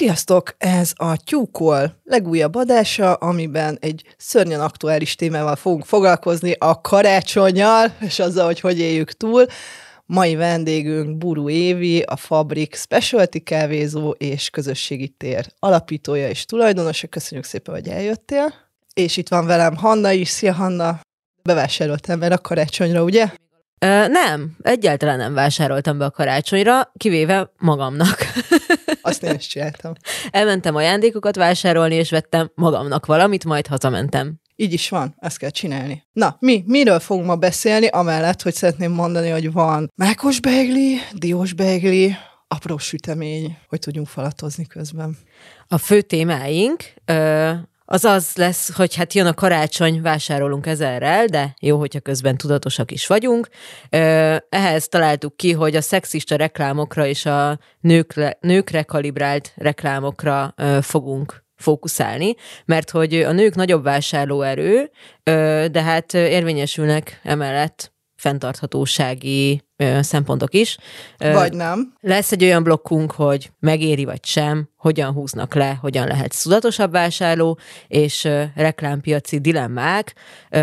Sziasztok! Ez a Tyúkol legújabb adása, amiben egy szörnyen aktuális témával fogunk foglalkozni, a karácsonyjal, és azzal, hogy hogy éljük túl. Mai vendégünk Buru Évi, a Fabrik Specialty kávézó és közösségi tér alapítója és tulajdonosa. Köszönjük szépen, hogy eljöttél. És itt van velem Hanna is. Szia, Hanna! Bevásároltam mert a karácsonyra, ugye? Ö, nem, egyáltalán nem vásároltam be a karácsonyra, kivéve magamnak. Azt én is csináltam. Elmentem ajándékokat vásárolni, és vettem magamnak valamit, majd hazamentem. Így is van, ezt kell csinálni. Na, mi, miről fogunk ma beszélni, amellett, hogy szeretném mondani, hogy van mákos beigli, diós beigli, apró sütemény, hogy tudjunk falatozni közben. A fő témáink ö, az az lesz, hogy hát jön a karácsony, vásárolunk ezerrel, de jó, hogyha közben tudatosak is vagyunk. Ehhez találtuk ki, hogy a szexista reklámokra és a nőkre, nőkre kalibrált reklámokra fogunk fókuszálni, mert hogy a nők nagyobb vásárlóerő, de hát érvényesülnek emellett fenntarthatósági szempontok is. Vagy nem. Lesz egy olyan blokkunk, hogy megéri vagy sem, hogyan húznak le, hogyan lehet tudatosabb vásárló, és reklámpiaci dilemmák.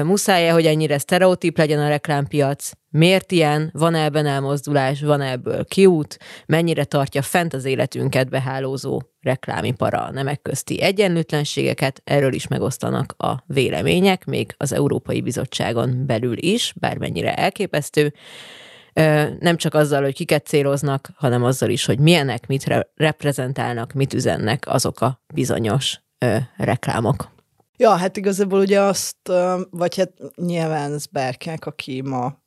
Muszáj-e, hogy ennyire sztereotíp legyen a reklámpiac? Miért ilyen? Van -e ebben elmozdulás? Van -e ebből kiút? Mennyire tartja fent az életünket behálózó reklámipara a nemek közti egyenlőtlenségeket? Erről is megosztanak a vélemények, még az Európai Bizottságon belül is, bármennyire elképesztő nem csak azzal, hogy kiket céloznak, hanem azzal is, hogy milyenek, mit re- reprezentálnak, mit üzennek azok a bizonyos ö, reklámok. Ja, hát igazából ugye azt, vagy hát nyilván Berkek, aki ma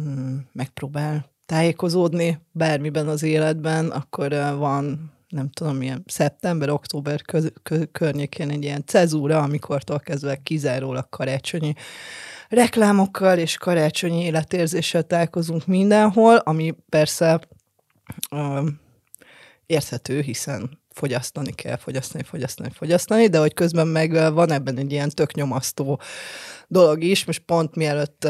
mm, megpróbál tájékozódni bármiben az életben, akkor van nem tudom, milyen szeptember, október köz, kö, környékén egy ilyen cezúra, amikortól kezdve kizárólag karácsonyi reklámokkal és karácsonyi életérzéssel találkozunk mindenhol, ami persze ö, érthető, hiszen fogyasztani kell, fogyasztani, fogyasztani, fogyasztani, de hogy közben meg van ebben egy ilyen tök nyomasztó dolog is. Most pont mielőtt,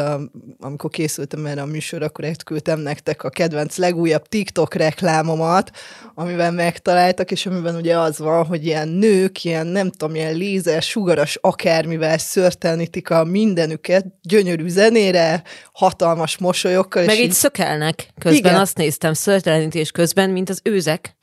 amikor készültem erre a műsor, akkor küldtem nektek a kedvenc legújabb TikTok reklámomat, amivel megtaláltak, és amiben ugye az van, hogy ilyen nők, ilyen nem tudom, ilyen lézer, sugaras akármivel szörtelenítik a mindenüket gyönyörű zenére, hatalmas mosolyokkal. Meg és így, így szökelnek közben, igen. azt néztem szörtelenítés közben, mint az őzek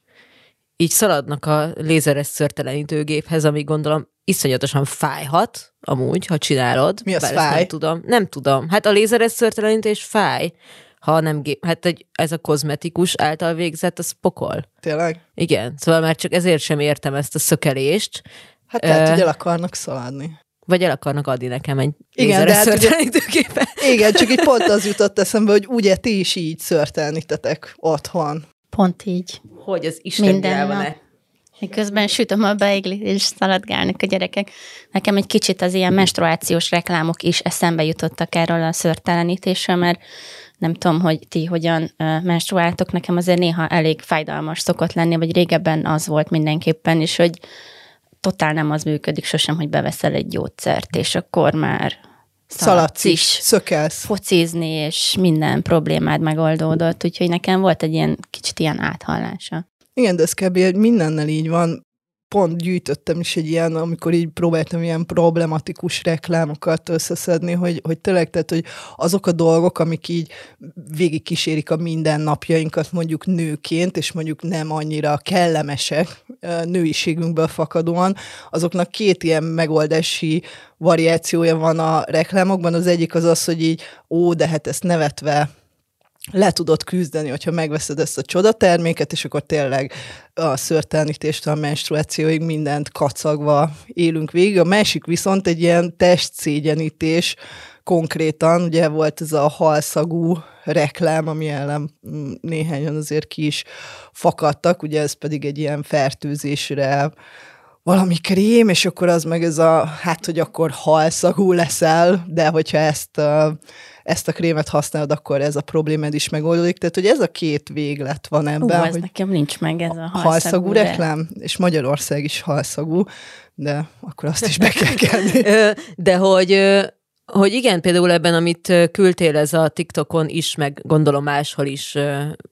így szaladnak a lézeres szörtelenítőgéphez, ami gondolom iszonyatosan fájhat, amúgy, ha csinálod. Mi az fáj? Nem tudom. Nem tudom. Hát a lézeres szörtelenítés fáj, ha nem gép. Hát egy, ez a kozmetikus által végzett, az pokol. Tényleg? Igen. Szóval már csak ezért sem értem ezt a szökelést. Hát lehet, hogy el akarnak szaladni. Vagy el akarnak adni nekem egy igen, de hát ugye, Igen, csak így pont az jutott eszembe, hogy ugye ti is így szörtelenítetek otthon. Pont így. Hogy az Isten van-e? Miközben sütöm a beiglit, és szaladgálnak a gyerekek. Nekem egy kicsit az ilyen menstruációs reklámok is eszembe jutottak erről a szörtelenítésről, mert nem tudom, hogy ti hogyan menstruáltok, nekem azért néha elég fájdalmas szokott lenni, vagy régebben az volt mindenképpen, és hogy totál nem az működik sosem, hogy beveszel egy gyógyszert, és akkor már szaladsz is, szökelsz. Focizni, és minden problémád megoldódott, úgyhogy nekem volt egy ilyen kicsit ilyen áthallása. Igen, de ez kb. mindennel így van. Pont gyűjtöttem is egy ilyen, amikor így próbáltam ilyen problematikus reklámokat összeszedni, hogy, hogy tényleg, tehát, hogy azok a dolgok, amik így végig kísérik a mindennapjainkat mondjuk nőként, és mondjuk nem annyira kellemesek nőiségünkből fakadóan, azoknak két ilyen megoldási variációja van a reklámokban. Az egyik az az, hogy így, ó, de hát ezt nevetve le tudod küzdeni, hogyha megveszed ezt a csodaterméket, és akkor tényleg a szörtelenítéstől a menstruációig mindent kacagva élünk végig. A másik viszont egy ilyen testszégyenítés konkrétan, ugye volt ez a halszagú reklám, ami ellen néhányan azért ki is fakadtak, ugye ez pedig egy ilyen fertőzésre valami krém, és akkor az meg ez a, hát, hogy akkor halszagú leszel, de hogyha ezt ezt a krémet használod, akkor ez a problémád is megoldódik. Tehát, hogy ez a két véglet van ebben. Ú, ez hogy nekem nincs meg ez a halszagú. Halszagú de... reklám, és Magyarország is halszagú, de akkor azt is be kell kenni. de hogy hogy igen, például ebben, amit küldtél, ez a TikTokon is, meg gondolom máshol is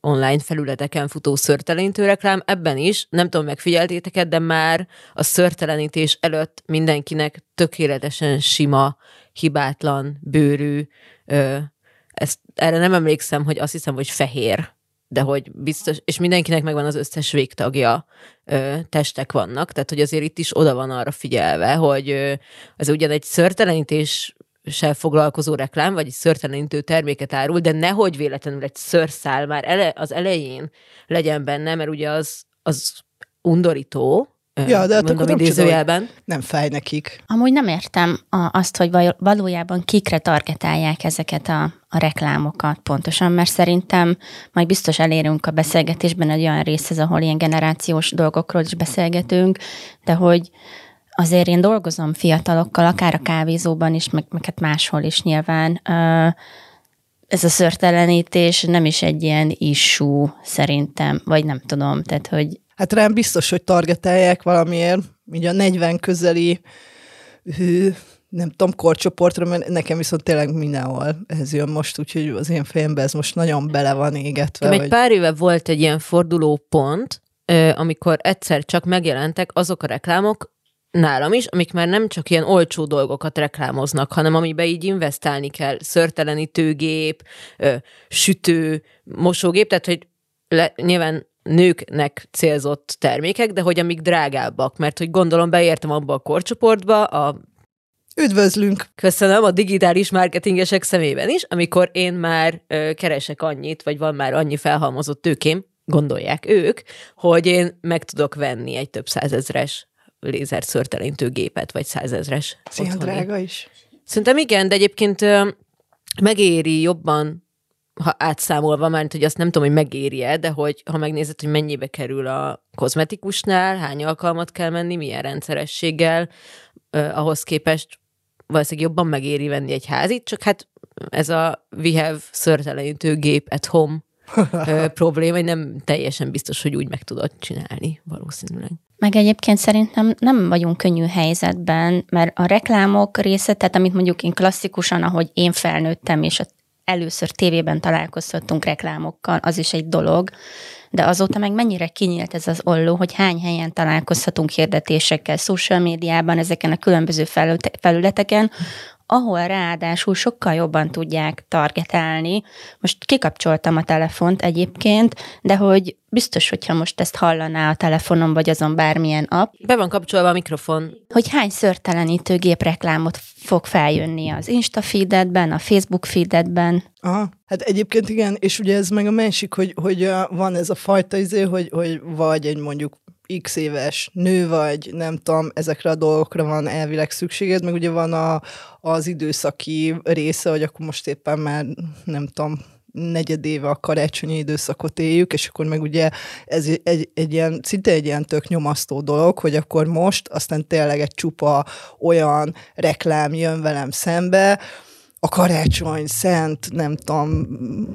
online felületeken futó szörtelenítő reklám, ebben is, nem tudom, megfigyeltétek de már a szörtelenítés előtt mindenkinek tökéletesen sima, hibátlan, bőrű, ezt, erre nem emlékszem, hogy azt hiszem, hogy fehér de hogy biztos, és mindenkinek megvan az összes végtagja, ö, testek vannak, tehát hogy azért itt is oda van arra figyelve, hogy ö, az ugyan egy szörtelenítés se foglalkozó reklám, vagy egy szörtelenítő terméket árul, de nehogy véletlenül egy szörszál már ele, az elején legyen benne, mert ugye az, az undorító, Ja, de hát akkor nem, idézőjelben. nem fáj nekik. Amúgy nem értem azt, hogy valójában kikre targetálják ezeket a, a reklámokat pontosan, mert szerintem majd biztos elérünk a beszélgetésben egy olyan részhez, ahol ilyen generációs dolgokról is beszélgetünk, de hogy azért én dolgozom fiatalokkal, akár a kávézóban is, meg, meg hát máshol is nyilván. Ez a szörtelenítés nem is egy ilyen issú szerintem, vagy nem tudom, tehát hogy... Hát rám biztos, hogy targetálják valamiért, így a 40 közeli hű, nem tudom, korcsoportra, mert nekem viszont tényleg mindenhol ez jön most, úgyhogy az én fejemben ez most nagyon bele van égetve. Egy pár éve volt egy ilyen forduló pont, amikor egyszer csak megjelentek azok a reklámok, nálam is, amik már nem csak ilyen olcsó dolgokat reklámoznak, hanem amiben így investálni kell. Szörtelenítőgép, sütő, mosógép, tehát hogy le, nyilván nőknek célzott termékek, de hogy amik drágábbak, mert hogy gondolom beértem abba a korcsoportba, a Üdvözlünk! Köszönöm a digitális marketingesek szemében is, amikor én már ö, keresek annyit, vagy van már annyi felhalmozott tőkém, gondolják ők, hogy én meg tudok venni egy több százezres lézer szörtelintő gépet, vagy százezres. Szia, drága is. Szerintem igen, de egyébként megéri jobban ha átszámolva, mert hogy azt nem tudom, hogy megéri-e, de hogy ha megnézed, hogy mennyibe kerül a kozmetikusnál, hány alkalmat kell menni, milyen rendszerességgel, eh, ahhoz képest valószínűleg jobban megéri venni egy házit, csak hát ez a we have szörtelenítő gép at home probléma, hogy nem teljesen biztos, hogy úgy meg tudod csinálni valószínűleg. Meg egyébként szerintem nem vagyunk könnyű helyzetben, mert a reklámok része, tehát amit mondjuk én klasszikusan, ahogy én felnőttem, és először tévében találkozhattunk reklámokkal, az is egy dolog, de azóta meg mennyire kinyílt ez az olló, hogy hány helyen találkozhatunk hirdetésekkel, social médiában, ezeken a különböző felületeken, ahol ráadásul sokkal jobban tudják targetálni. Most kikapcsoltam a telefont egyébként, de hogy biztos, hogyha most ezt hallaná a telefonom, vagy azon bármilyen app. Be van kapcsolva a mikrofon. Hogy hány szörtelenítő gépreklámot fog feljönni az Insta feededben, a Facebook feededben. Aha, hát egyébként igen, és ugye ez meg a másik, hogy, hogy van ez a fajta izé, hogy, hogy vagy egy mondjuk x éves nő vagy, nem tudom, ezekre a dolgokra van elvileg szükséged, meg ugye van a, az időszaki része, hogy akkor most éppen már, nem tudom, negyedéve a karácsonyi időszakot éljük, és akkor meg ugye ez egy, egy, egy ilyen, szinte egy ilyen tök nyomasztó dolog, hogy akkor most aztán tényleg egy csupa olyan reklám jön velem szembe, a karácsony szent, nem tudom,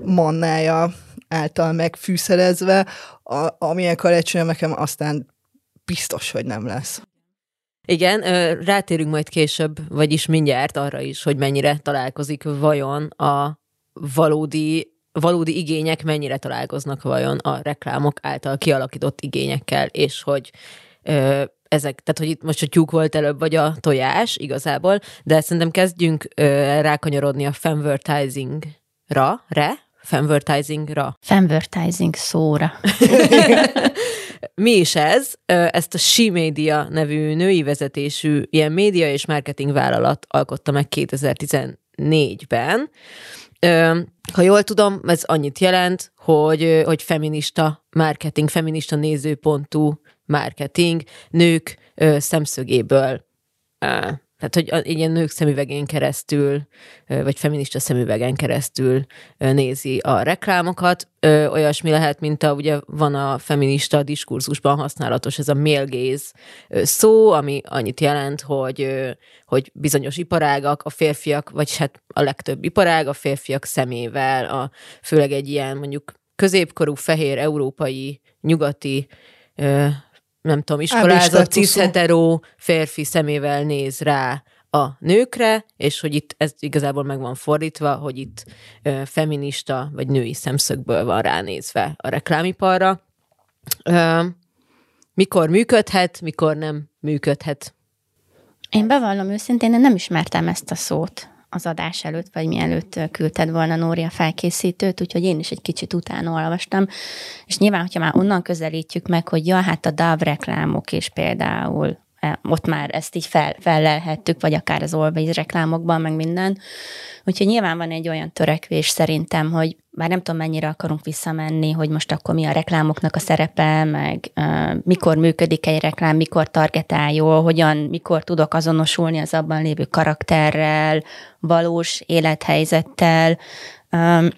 mannája által megfűszerezve, a, amilyen karácsony nekem aztán biztos, hogy nem lesz. Igen, rátérünk majd később, vagyis mindjárt arra is, hogy mennyire találkozik vajon a valódi valódi igények mennyire találkoznak vajon a reklámok által kialakított igényekkel, és hogy ezek, tehát hogy itt most a tyúk volt előbb, vagy a tojás igazából, de szerintem kezdjünk ö, rákanyarodni a femvertising-ra, re, femvertising-ra. Femvertising szóra. Mi is ez? Ezt a She Media nevű női vezetésű ilyen média és marketing vállalat alkotta meg 2014-ben. Ha jól tudom, ez annyit jelent, hogy, hogy feminista marketing, feminista nézőpontú marketing nők szemszögéből tehát, hogy ilyen nők szemüvegén keresztül, vagy feminista szemüvegen keresztül nézi a reklámokat. Olyasmi lehet, mint a, ugye van a feminista diskurzusban használatos ez a male gaze szó, ami annyit jelent, hogy, hogy bizonyos iparágak, a férfiak, vagy hát a legtöbb iparág a férfiak szemével, a, főleg egy ilyen mondjuk középkorú, fehér, európai, nyugati nem tudom, iskolázott, cis férfi szemével néz rá a nőkre, és hogy itt ez igazából meg van fordítva, hogy itt ö, feminista vagy női szemszögből van ránézve a reklámiparra. Ö, mikor működhet, mikor nem működhet. Én bevallom őszintén, én nem ismertem ezt a szót az adás előtt, vagy mielőtt küldted volna Nóri felkészítőt, úgyhogy én is egy kicsit utána olvastam, és nyilván, hogyha már onnan közelítjük meg, hogy ja, hát a DAV reklámok is például ott már ezt így fel, fellelhettük, vagy akár az Always reklámokban, meg minden. Úgyhogy nyilván van egy olyan törekvés szerintem, hogy már nem tudom, mennyire akarunk visszamenni, hogy most akkor mi a reklámoknak a szerepe, meg uh, mikor működik egy reklám, mikor targetál jól, hogyan, mikor tudok azonosulni az abban lévő karakterrel, valós élethelyzettel. Um,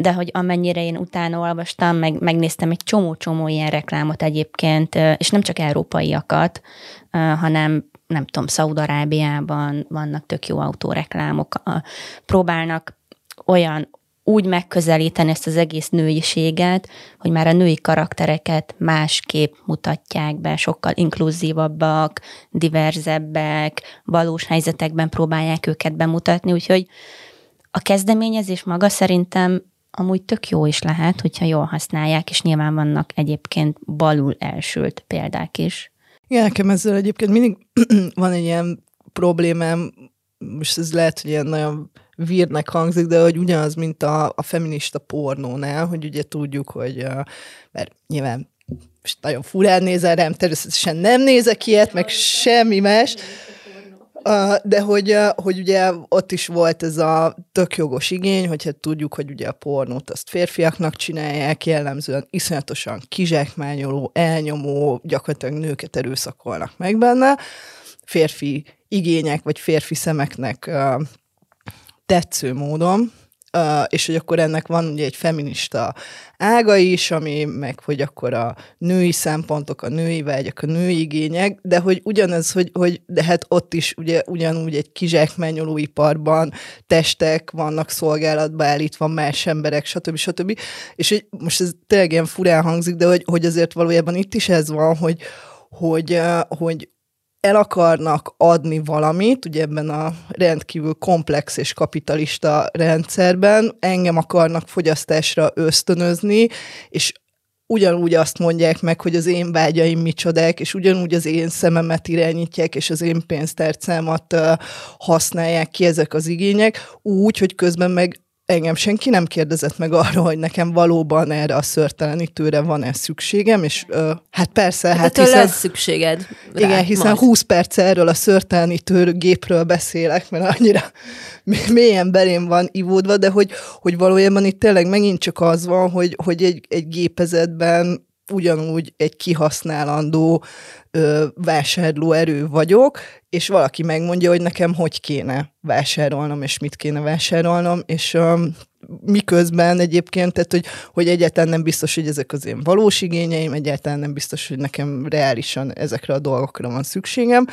de hogy amennyire én utána olvastam, meg megnéztem egy csomó-csomó ilyen reklámot egyébként, és nem csak európaiakat, hanem nem tudom, Szaudarábiában vannak tök jó autóreklámok, próbálnak olyan úgy megközelíteni ezt az egész nőiséget, hogy már a női karaktereket másképp mutatják be, sokkal inkluzívabbak, diverzebbek, valós helyzetekben próbálják őket bemutatni, úgyhogy a kezdeményezés maga szerintem amúgy tök jó is lehet, hogyha jól használják, és nyilván vannak egyébként balul elsült példák is. Igen, nekem ezzel egyébként mindig van egy ilyen problémám, most ez lehet, hogy ilyen nagyon vírnek hangzik, de hogy ugyanaz, mint a, a feminista pornónál, hogy ugye tudjuk, hogy mert nyilván most nagyon furán nézel rám, természetesen nem nézek ilyet, meg semmi más, de hogy, hogy ugye ott is volt ez a tök jogos igény, hogy hát tudjuk, hogy ugye a pornót azt férfiaknak csinálják, jellemzően iszonyatosan kizsákmányoló, elnyomó, gyakorlatilag nőket erőszakolnak meg benne, férfi igények vagy férfi szemeknek tetsző módon, és hogy akkor ennek van ugye egy feminista ága is, ami meg, hogy akkor a női szempontok, a női vágyak, a női igények, de hogy ugyanez, hogy, hogy de hát ott is ugye ugyanúgy egy kizsákmányoló iparban testek vannak szolgálatba állítva, más emberek, stb. stb. És hogy most ez tényleg ilyen furán hangzik, de hogy, hogy azért valójában itt is ez van, hogy, hogy, hogy el akarnak adni valamit, ugye ebben a rendkívül komplex és kapitalista rendszerben, engem akarnak fogyasztásra ösztönözni, és ugyanúgy azt mondják meg, hogy az én vágyaim micsodák, és ugyanúgy az én szememet irányítják, és az én pénztárcámat használják ki ezek az igények, úgy, hogy közben meg engem senki nem kérdezett meg arról, hogy nekem valóban erre a szörtelenítőre van-e szükségem, és ö, hát persze, hát, hát hiszen... lesz szükséged rá, Igen, hiszen majd. 20 perc erről a szörtelenítő gépről beszélek, mert annyira mélyen belém van ivódva, de hogy, hogy valójában itt tényleg megint csak az van, hogy, hogy egy, egy gépezetben ugyanúgy egy kihasználandó ö, vásárló erő vagyok, és valaki megmondja, hogy nekem hogy kéne vásárolnom, és mit kéne vásárolnom, és ö, miközben egyébként, tehát hogy, hogy egyáltalán nem biztos, hogy ezek az én valós igényeim, egyáltalán nem biztos, hogy nekem reálisan ezekre a dolgokra van szükségem,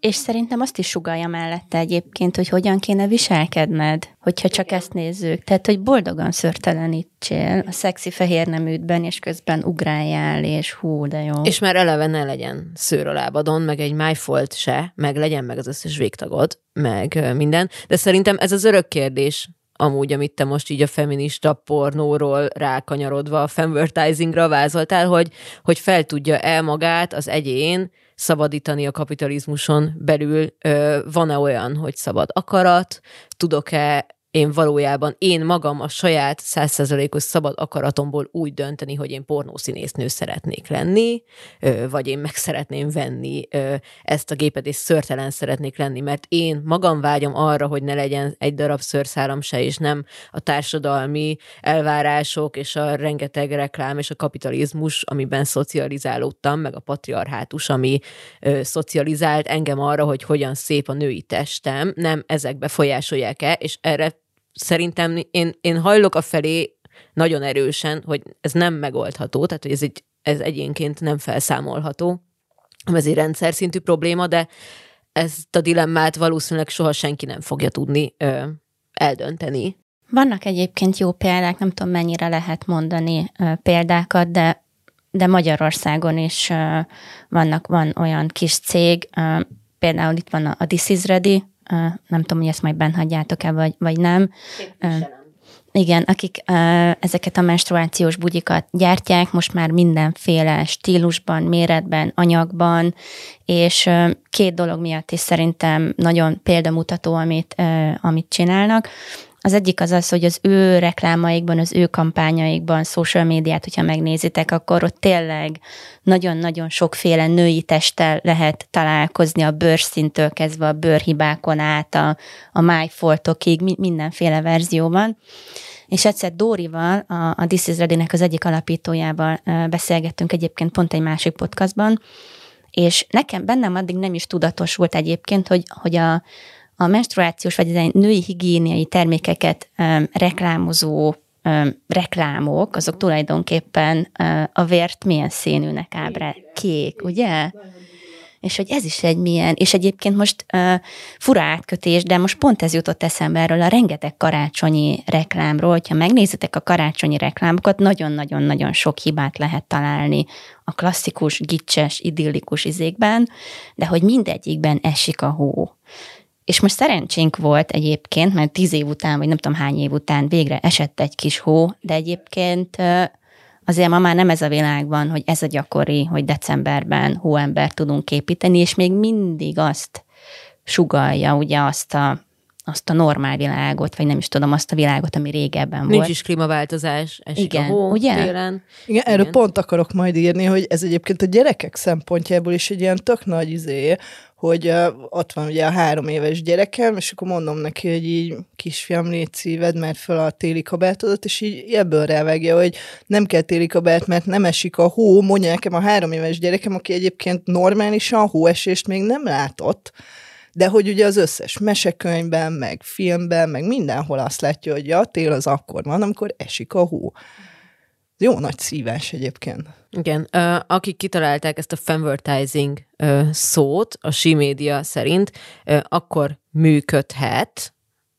és szerintem azt is sugalja mellette egyébként, hogy hogyan kéne viselkedned, hogyha csak ezt nézzük. Tehát, hogy boldogan szörtelenítsél a szexi fehér neműdben, és közben ugráljál, és hú, de jó. És már eleve ne legyen szőr a lábadon, meg egy májfolt se, meg legyen meg az összes végtagod, meg minden. De szerintem ez az örök kérdés, amúgy, amit te most így a feminista pornóról rákanyarodva a femvertisingra vázoltál, hogy, hogy fel tudja el magát az egyén szabadítani a kapitalizmuson belül. Van-e olyan, hogy szabad akarat? Tudok-e én valójában, én magam a saját százszerzalékos szabad akaratomból úgy dönteni, hogy én pornószínésznő szeretnék lenni, vagy én meg szeretném venni ezt a gépet, és szörtelen szeretnék lenni, mert én magam vágyom arra, hogy ne legyen egy darab szőrszálam se, és nem a társadalmi elvárások, és a rengeteg reklám, és a kapitalizmus, amiben szocializálódtam, meg a patriarhátus, ami szocializált engem arra, hogy hogyan szép a női testem, nem ezek befolyásolják el, és erre szerintem én, én hajlok a felé nagyon erősen, hogy ez nem megoldható, tehát hogy ez, egy, ez egyénként nem felszámolható. Ez egy rendszer szintű probléma, de ezt a dilemmát valószínűleg soha senki nem fogja tudni ö, eldönteni. Vannak egyébként jó példák, nem tudom mennyire lehet mondani ö, példákat, de de Magyarországon is ö, vannak, van olyan kis cég, ö, például itt van a, a This is Ready, nem tudom, hogy ezt majd bent hagyjátok-e, vagy, vagy nem. Igen, akik ezeket a menstruációs bugyikat gyártják, most már mindenféle stílusban, méretben, anyagban, és két dolog miatt is szerintem nagyon példamutató, amit, amit csinálnak. Az egyik az az, hogy az ő reklámaikban, az ő kampányaikban, social médiát, hogyha megnézitek, akkor ott tényleg nagyon-nagyon sokféle női testtel lehet találkozni a bőrszintől kezdve a bőrhibákon át, a, a májfoltokig, mindenféle verzióban. És egyszer Dórival, a, a This is Ready-nek az egyik alapítójával beszélgettünk egyébként pont egy másik podcastban, és nekem bennem addig nem is tudatos volt egyébként, hogy, hogy a, a menstruációs vagy az női higiéniai termékeket um, reklámozó um, reklámok, azok tulajdonképpen uh, a vért milyen színűnek ábrá. Kék, ugye? És hogy ez is egy milyen, és egyébként most uh, fura átkötés, de most pont ez jutott eszembe erről a rengeteg karácsonyi reklámról, hogyha megnézitek a karácsonyi reklámokat, nagyon-nagyon-nagyon sok hibát lehet találni a klasszikus, gicses, idillikus izékben, de hogy mindegyikben esik a hó. És most szerencsénk volt egyébként, mert tíz év után, vagy nem tudom hány év után végre esett egy kis hó, de egyébként azért ma már nem ez a világban, hogy ez a gyakori, hogy decemberben hóember tudunk építeni, és még mindig azt sugalja, ugye azt a azt a normál világot, vagy nem is tudom, azt a világot, ami régebben Nincs volt. Nincs is klímaváltozás, esik Igen, a hó ugye? télen. Igen, erről Igen. pont akarok majd írni, hogy ez egyébként a gyerekek szempontjából is egy ilyen tök nagy izé, hogy uh, ott van ugye a három éves gyerekem, és akkor mondom neki, hogy így kisfiam, légy szíved, mert fel a téli kabátodat, és így ebből rávágja, hogy nem kell téli kabát, mert nem esik a hó, mondja nekem a három éves gyerekem, aki egyébként normálisan hóesést még nem látott, de hogy ugye az összes mesekönyvben, meg filmben, meg mindenhol azt látja, hogy ja, tél az akkor van, amikor esik a hó. Jó nagy szívás egyébként. Igen, akik kitalálták ezt a fanvertising szót, a she média szerint, akkor működhet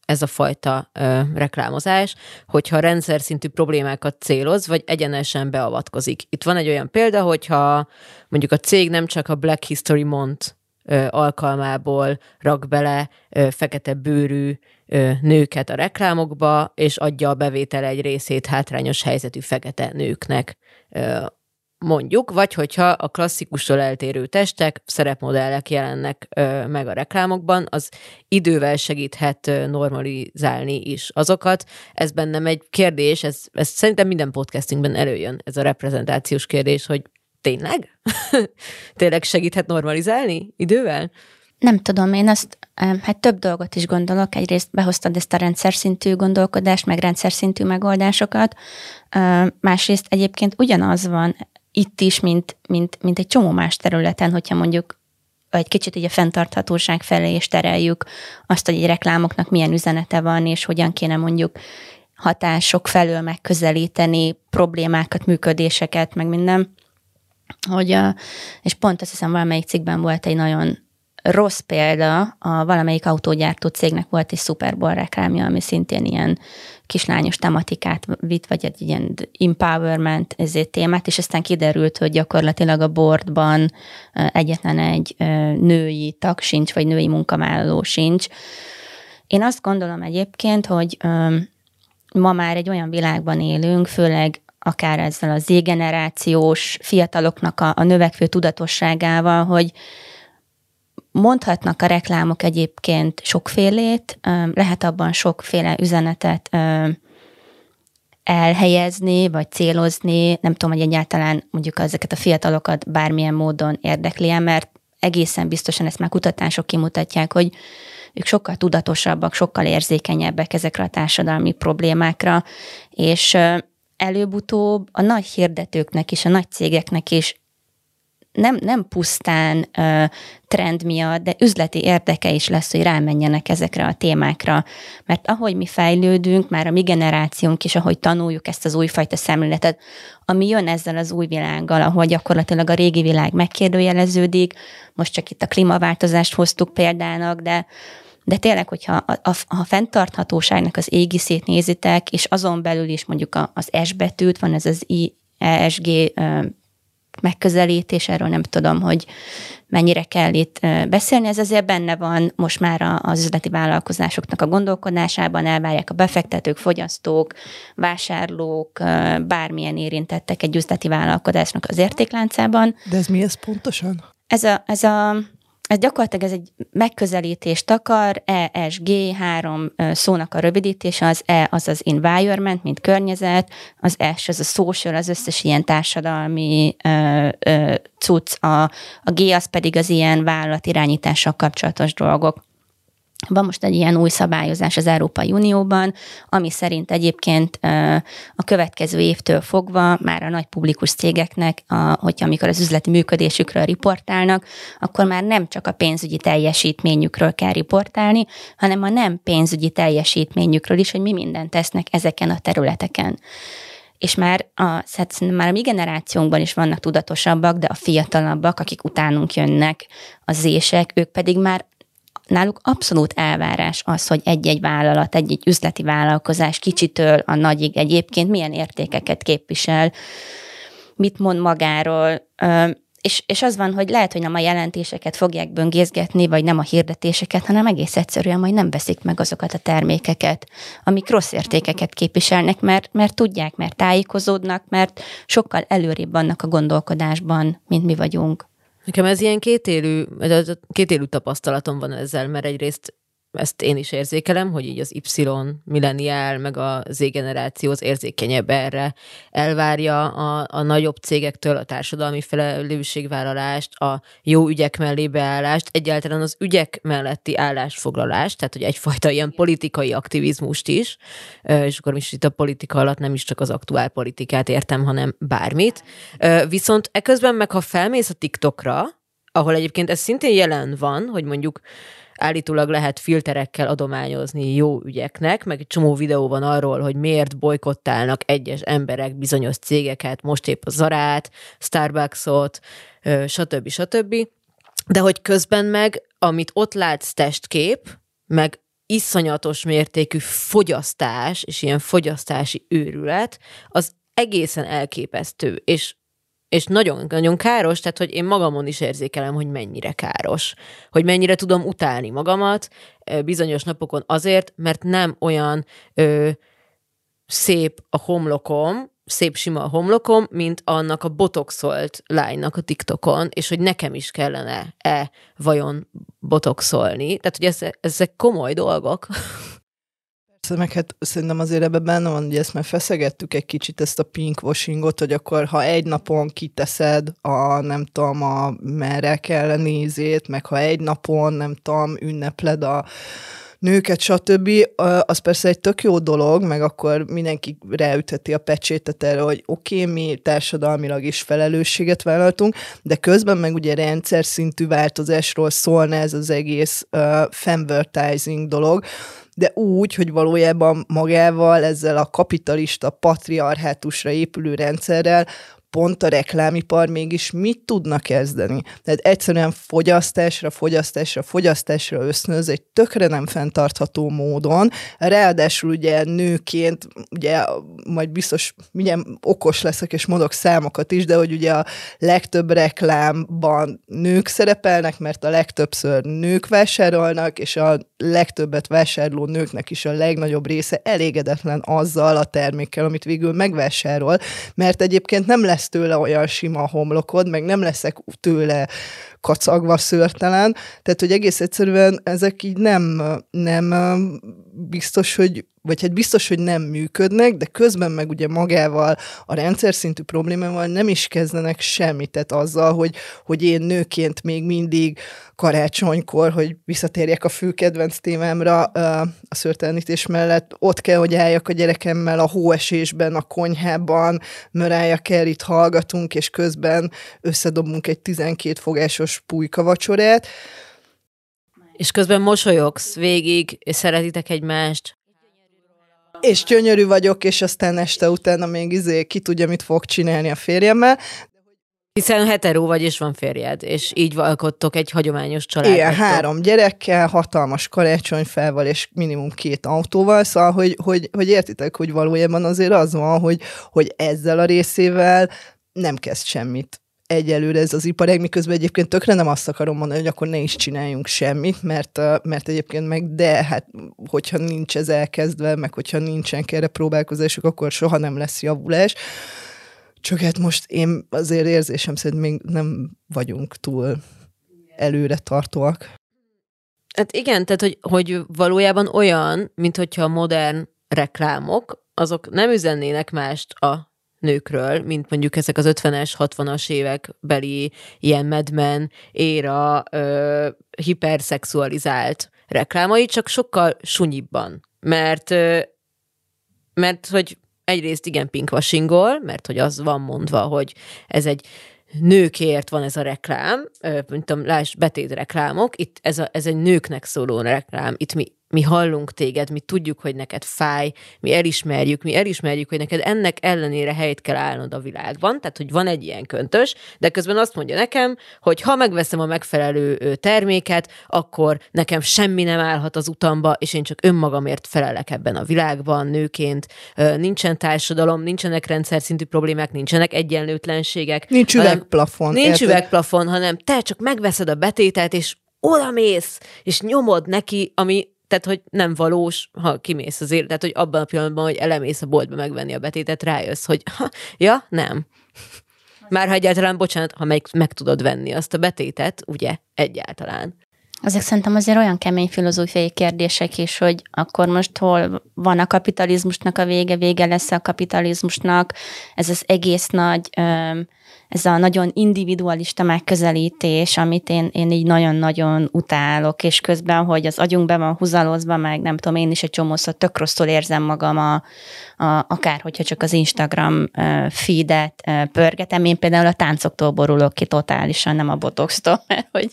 ez a fajta reklámozás, hogyha rendszer szintű problémákat céloz, vagy egyenesen beavatkozik. Itt van egy olyan példa, hogyha mondjuk a cég nem csak a Black History Month alkalmából rak bele fekete bőrű nőket a reklámokba, és adja a bevétel egy részét hátrányos helyzetű fekete nőknek mondjuk, vagy hogyha a klasszikustól eltérő testek, szerepmodellek jelennek meg a reklámokban, az idővel segíthet normalizálni is azokat. Ez bennem egy kérdés, ez, ez szerintem minden podcastingben előjön, ez a reprezentációs kérdés, hogy tényleg? tényleg segíthet normalizálni idővel? Nem tudom, én azt, hát több dolgot is gondolok. Egyrészt behoztad ezt a rendszer szintű gondolkodást, meg rendszer szintű megoldásokat. Másrészt egyébként ugyanaz van itt is, mint, mint, mint egy csomó más területen, hogyha mondjuk egy kicsit így a fenntarthatóság felé is tereljük azt, hogy egy reklámoknak milyen üzenete van, és hogyan kéne mondjuk hatások felől megközelíteni problémákat, működéseket, meg minden. Hogy, és pont azt hiszem valamelyik cikkben volt egy nagyon rossz példa, a valamelyik autógyártó cégnek volt egy Super Bowl reklámja, ami szintén ilyen kislányos tematikát vitt, vagy egy ilyen empowerment ezért témát, és aztán kiderült, hogy gyakorlatilag a boardban egyetlen egy női tag sincs, vagy női munkavállaló sincs. Én azt gondolom egyébként, hogy ma már egy olyan világban élünk, főleg akár ezzel az Z-generációs fiataloknak a, a növekvő tudatosságával, hogy Mondhatnak a reklámok egyébként sokfélét, lehet abban sokféle üzenetet elhelyezni, vagy célozni, nem tudom, hogy egyáltalán mondjuk ezeket a fiatalokat bármilyen módon érdekli mert egészen biztosan ezt már kutatások kimutatják, hogy ők sokkal tudatosabbak, sokkal érzékenyebbek ezekre a társadalmi problémákra, és előbb-utóbb a nagy hirdetőknek és a nagy cégeknek is nem, nem pusztán uh, trend miatt, de üzleti érdeke is lesz, hogy rámenjenek ezekre a témákra. Mert ahogy mi fejlődünk, már a mi generációnk is, ahogy tanuljuk ezt az újfajta szemléletet, ami jön ezzel az új világgal, ahol gyakorlatilag a régi világ megkérdőjeleződik, most csak itt a klímaváltozást hoztuk példának, de de tényleg, hogyha a, a, a fenntarthatóságnak az égiszét nézitek, és azon belül is mondjuk az S betűt, van ez az I, ESG megközelítés, erről nem tudom, hogy mennyire kell itt beszélni, ez azért benne van most már az üzleti vállalkozásoknak a gondolkodásában, elvárják a befektetők, fogyasztók, vásárlók, bármilyen érintettek egy üzleti vállalkozásnak az értékláncában. De ez mi ez pontosan? Ez a, ez a ez gyakorlatilag ez egy megközelítést akar, ESG, három szónak a rövidítése, az E az az environment, mint környezet, az S az a social, az összes ilyen társadalmi ö, ö, cucc, a, a G az pedig az ilyen vállalatirányítással kapcsolatos dolgok. Van most egy ilyen új szabályozás az Európai Unióban, ami szerint egyébként a következő évtől fogva már a nagy publikus cégeknek, a, hogyha amikor az üzleti működésükről riportálnak, akkor már nem csak a pénzügyi teljesítményükről kell riportálni, hanem a nem pénzügyi teljesítményükről is, hogy mi mindent tesznek ezeken a területeken. És már a, hát már a mi generációnkban is vannak tudatosabbak, de a fiatalabbak, akik utánunk jönnek, az zések, ők pedig már náluk abszolút elvárás az, hogy egy-egy vállalat, egy-egy üzleti vállalkozás kicsitől a nagyig egyébként milyen értékeket képvisel, mit mond magáról, és, és az van, hogy lehet, hogy nem a jelentéseket fogják böngészgetni, vagy nem a hirdetéseket, hanem egész egyszerűen majd nem veszik meg azokat a termékeket, amik rossz értékeket képviselnek, mert, mert tudják, mert tájékozódnak, mert sokkal előrébb vannak a gondolkodásban, mint mi vagyunk. Nekem ez ilyen kétélű, kétélű tapasztalatom van ezzel, mert egyrészt ezt én is érzékelem, hogy így az Y milleniál, meg a Z generáció az érzékenyebb erre, elvárja a, a nagyobb cégektől a társadalmi felelősségvállalást, a jó ügyek mellé beállást, egyáltalán az ügyek melletti állásfoglalást, tehát hogy egyfajta ilyen politikai aktivizmust is, és akkor is itt a politika alatt nem is csak az aktuál politikát értem, hanem bármit. Viszont eközben meg, ha felmész a TikTokra, ahol egyébként ez szintén jelen van, hogy mondjuk állítólag lehet filterekkel adományozni jó ügyeknek, meg egy csomó videó van arról, hogy miért bolykottálnak egyes emberek bizonyos cégeket, most épp a Zarát, Starbucksot, stb. stb. De hogy közben meg, amit ott látsz testkép, meg iszonyatos mértékű fogyasztás, és ilyen fogyasztási őrület, az egészen elképesztő, és és nagyon-nagyon káros, tehát hogy én magamon is érzékelem, hogy mennyire káros. Hogy mennyire tudom utálni magamat bizonyos napokon azért, mert nem olyan ö, szép a homlokom, szép sima a homlokom, mint annak a botoxolt lánynak a TikTokon, és hogy nekem is kellene-e vajon botoxolni. Tehát, hogy ezek, ezek komoly dolgok. meg hát szerintem azért ebben benne van, hogy ezt már feszegettük egy kicsit, ezt a pinkwashingot, hogy akkor ha egy napon kiteszed a, nem tudom, a merre kell nézét, meg ha egy napon, nem tudom, ünnepled a nőket, stb. Az persze egy tök jó dolog, meg akkor mindenki ráütheti a pecsétet erre, hogy oké, okay, mi társadalmilag is felelősséget vállaltunk, de közben meg ugye rendszer szintű változásról szólna ez az egész uh, femvertising dolog, de úgy, hogy valójában magával, ezzel a kapitalista patriarhátusra épülő rendszerrel pont a reklámipar mégis mit tudna kezdeni? Tehát egyszerűen fogyasztásra, fogyasztásra, fogyasztásra ösztönöz egy tökre nem fenntartható módon, ráadásul ugye nőként, ugye majd biztos milyen okos leszek és mondok számokat is, de hogy ugye a legtöbb reklámban nők szerepelnek, mert a legtöbbször nők vásárolnak, és a legtöbbet vásárló nőknek is a legnagyobb része elégedetlen azzal a termékkel, amit végül megvásárol, mert egyébként nem lesz tőle olyan sima homlokod, meg nem leszek tőle kacagva szörtelen, tehát hogy egész egyszerűen ezek így nem, nem biztos, hogy vagy hát biztos, hogy nem működnek, de közben meg ugye magával a rendszer szintű problémával nem is kezdenek semmit, tehát azzal, hogy, hogy én nőként még mindig karácsonykor, hogy visszatérjek a fő kedvenc témámra a szörtelenítés mellett, ott kell, hogy álljak a gyerekemmel a hóesésben, a konyhában, Mörája kell, itt hallgatunk, és közben összedobunk egy 12 fogásos pulyka vacsorát. És közben mosolyogsz végig, és szeretitek egymást, és gyönyörű vagyok, és aztán este utána még izé ki tudja, mit fog csinálni a férjemmel. Hiszen heteró vagy, és van férjed, és így alkottok egy hagyományos család. Igen, három gyerekkel, hatalmas karácsonyfával, és minimum két autóval, szóval, hogy, hogy, hogy értitek, hogy valójában azért az van, hogy, hogy ezzel a részével nem kezd semmit egyelőre ez az iparág, miközben egyébként tökre nem azt akarom mondani, hogy akkor ne is csináljunk semmit, mert, mert egyébként meg de, hát hogyha nincs ez elkezdve, meg hogyha nincsenek erre próbálkozások, akkor soha nem lesz javulás. Csak hát most én azért érzésem szerint még nem vagyunk túl előre tartóak. Hát igen, tehát hogy, hogy valójában olyan, mint hogyha a modern reklámok, azok nem üzennének mást a nőkről, mint mondjuk ezek az 50-es, 60-as évek beli ilyen medmen, éra, ö, hiperszexualizált reklámai, csak sokkal sunyibban. Mert, ö, mert hogy egyrészt igen pinkwashingol, mert hogy az van mondva, hogy ez egy nőkért van ez a reklám, mint tudom, láss, betét reklámok, itt ez, a, ez egy nőknek szóló reklám, itt mi mi hallunk téged, mi tudjuk, hogy neked fáj, mi elismerjük, mi elismerjük, hogy neked ennek ellenére helyt kell állnod a világban, tehát hogy van egy ilyen köntös, de közben azt mondja nekem, hogy ha megveszem a megfelelő terméket, akkor nekem semmi nem állhat az utamba, és én csak önmagamért felelek ebben a világban nőként. Nincsen társadalom, nincsenek rendszer szintű problémák, nincsenek egyenlőtlenségek. Nincs üvegplafon. Nincs érted? üvegplafon, hanem te csak megveszed a betétet, és oda mész, és nyomod neki, ami tehát, hogy nem valós, ha kimész az élet, tehát, hogy abban a pillanatban, hogy elemész a boltba megvenni a betétet, rájössz, hogy ha, ja, nem. Már ha egyáltalán, bocsánat, ha meg, meg tudod venni azt a betétet, ugye, egyáltalán. Ezek szerintem azért olyan kemény filozófiai kérdések is, hogy akkor most hol van a kapitalizmusnak a vége, vége lesz a kapitalizmusnak, ez az egész nagy ez a nagyon individualista megközelítés, amit én, én így nagyon-nagyon utálok, és közben, hogy az agyunk be van húzalozva, meg nem tudom, én is egy csomószor tök rosszul érzem magam, a, a, akár hogyha csak az Instagram feedet pörgetem, én például a táncoktól borulok ki totálisan, nem a botoxtól, mert hogy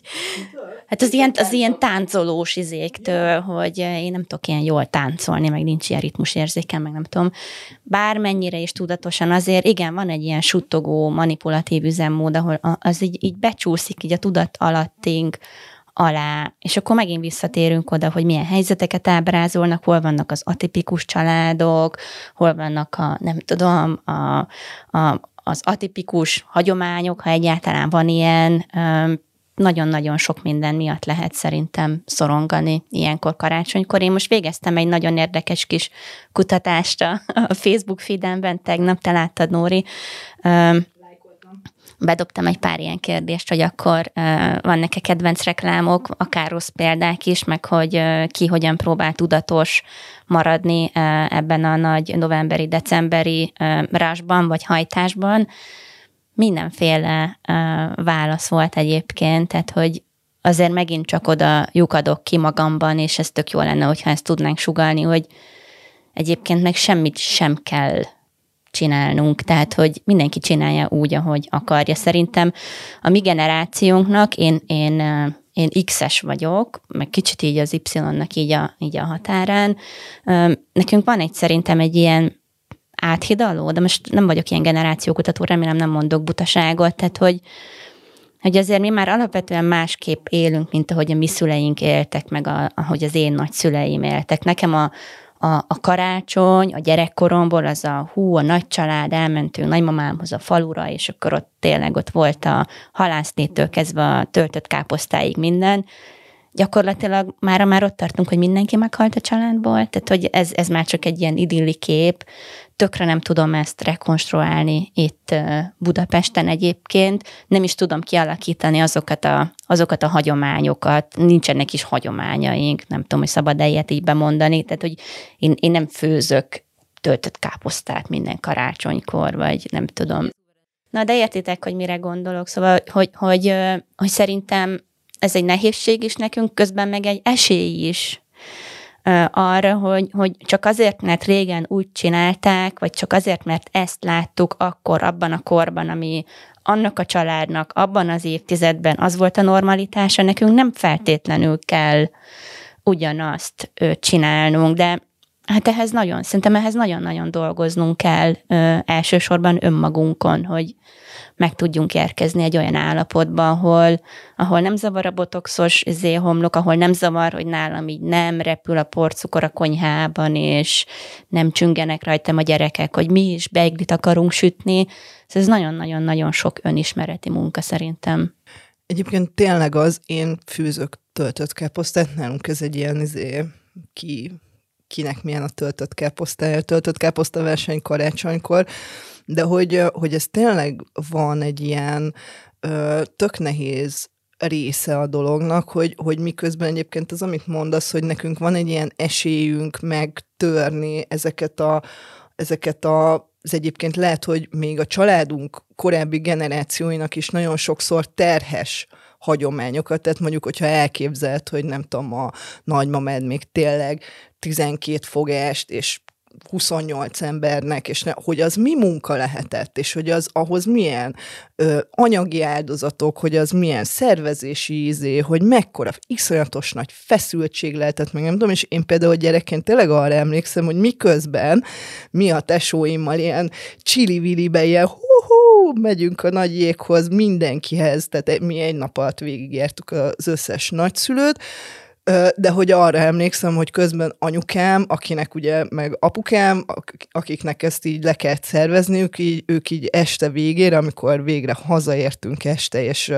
Hát az ilyen, az ilyen táncolós izéktől, hogy én nem tudok ilyen jól táncolni, meg nincs ilyen ritmusérzéken, meg nem tudom. Bármennyire is tudatosan azért, igen, van egy ilyen suttogó, manipulatív üzemmód, ahol az így, így becsúszik így a tudat alattink alá, és akkor megint visszatérünk oda, hogy milyen helyzeteket ábrázolnak, hol vannak az atipikus családok, hol vannak a, nem tudom, a, a, az atipikus hagyományok, ha egyáltalán van ilyen, nagyon-nagyon sok minden miatt lehet szerintem szorongani ilyenkor karácsonykor. Én most végeztem egy nagyon érdekes kis kutatást a, Facebook feedemben, tegnap te láttad, Nóri. Bedobtam egy pár ilyen kérdést, hogy akkor van neke kedvenc reklámok, akár rossz példák is, meg hogy ki hogyan próbál tudatos maradni ebben a nagy novemberi-decemberi rásban vagy hajtásban mindenféle uh, válasz volt egyébként, tehát hogy azért megint csak oda lyukadok ki magamban, és ez tök jó lenne, hogyha ezt tudnánk sugalni, hogy egyébként meg semmit sem kell csinálnunk, tehát hogy mindenki csinálja úgy, ahogy akarja. Szerintem a mi generációnknak, én, én, én X-es vagyok, meg kicsit így az Y-nak így a, így a határán, nekünk van egy szerintem egy ilyen áthidaló, de most nem vagyok ilyen generációkutató, remélem nem mondok butaságot, tehát hogy, hogy azért mi már alapvetően másképp élünk, mint ahogy a mi szüleink éltek, meg a, ahogy az én nagyszüleim éltek. Nekem a, a, a karácsony, a gyerekkoromból az a hú, a nagy család, elmentünk nagymamámhoz a falura, és akkor ott tényleg ott volt a halásznétől kezdve a töltött káposztáig minden, gyakorlatilag már már ott tartunk, hogy mindenki meghalt a családból, tehát hogy ez, ez már csak egy ilyen idilli kép, tökre nem tudom ezt rekonstruálni itt Budapesten egyébként, nem is tudom kialakítani azokat a, azokat a hagyományokat, nincsenek is hagyományaink, nem tudom, hogy szabad ilyet így bemondani, tehát hogy én, én nem főzök töltött káposztát minden karácsonykor, vagy nem tudom. Na, de értitek, hogy mire gondolok, szóval, hogy, hogy, hogy szerintem ez egy nehézség is nekünk, közben meg egy esély is arra, hogy, hogy csak azért, mert régen úgy csinálták, vagy csak azért, mert ezt láttuk akkor, abban a korban, ami annak a családnak abban az évtizedben az volt a normalitása, nekünk nem feltétlenül kell ugyanazt csinálnunk, de Hát ehhez nagyon, szerintem ehhez nagyon-nagyon dolgoznunk kell ö, elsősorban önmagunkon, hogy meg tudjunk érkezni egy olyan állapotba, ahol, ahol nem zavar a botoxos zéhomlok, ahol nem zavar, hogy nálam így nem repül a porcukor a konyhában, és nem csüngenek rajtam a gyerekek, hogy mi is beiglit akarunk sütni. Ez nagyon-nagyon-nagyon sok önismereti munka szerintem. Egyébként tényleg az, én fűzök töltött káposztát, nálunk ez egy ilyen izé, ki, kinek milyen a töltött káposztája, töltött káposzta verseny karácsonykor, de hogy, hogy ez tényleg van egy ilyen ö, tök nehéz része a dolognak, hogy, hogy miközben egyébként az, amit mondasz, hogy nekünk van egy ilyen esélyünk megtörni ezeket a, ezeket a az egyébként lehet, hogy még a családunk korábbi generációinak is nagyon sokszor terhes hagyományokat, tehát mondjuk, hogyha elképzelt, hogy nem tudom, a nagymamád még tényleg 12 fogást és 28 embernek, és ne, hogy az mi munka lehetett, és hogy az ahhoz milyen ö, anyagi áldozatok, hogy az milyen szervezési ízé, hogy mekkora iszonyatos nagy feszültség lehetett, meg nem tudom, és én például gyerekként tényleg arra emlékszem, hogy miközben mi a tesóimmal ilyen csili-vilibe ilyen hú, megyünk a nagy jéghoz mindenkihez, tehát mi egy nap alatt végigértük az összes nagyszülőt, de hogy arra emlékszem, hogy közben anyukám, akinek ugye, meg apukám, akiknek ezt így le kellett szervezniük, így, ők így este végére, amikor végre hazaértünk este, és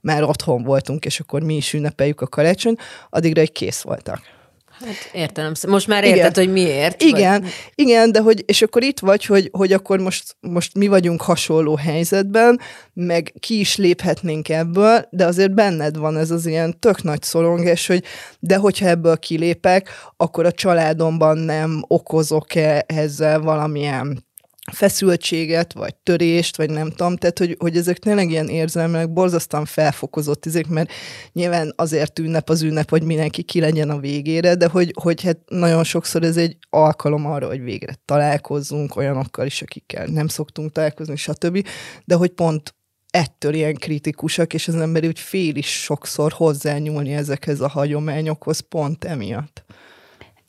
már otthon voltunk, és akkor mi is ünnepeljük a karácsonyt, addigra egy kész voltak. Hát értem, most már érted, igen. hogy miért. Igen, vagy... igen, de hogy, és akkor itt vagy, hogy, hogy akkor most, most mi vagyunk hasonló helyzetben, meg ki is léphetnénk ebből, de azért benned van ez az ilyen tök nagy szorongás, hogy de hogyha ebből kilépek, akkor a családomban nem okozok-e ezzel valamilyen feszültséget, vagy törést, vagy nem tudom, tehát hogy, hogy ezek tényleg ilyen érzelmek borzasztóan felfokozott izék, mert nyilván azért ünnep az ünnep, hogy mindenki ki legyen a végére, de hogy, hogy hát nagyon sokszor ez egy alkalom arra, hogy végre találkozzunk olyanokkal is, akikkel nem szoktunk találkozni, stb. De hogy pont ettől ilyen kritikusak, és az ember úgy fél is sokszor hozzányúlni ezekhez a hagyományokhoz pont emiatt.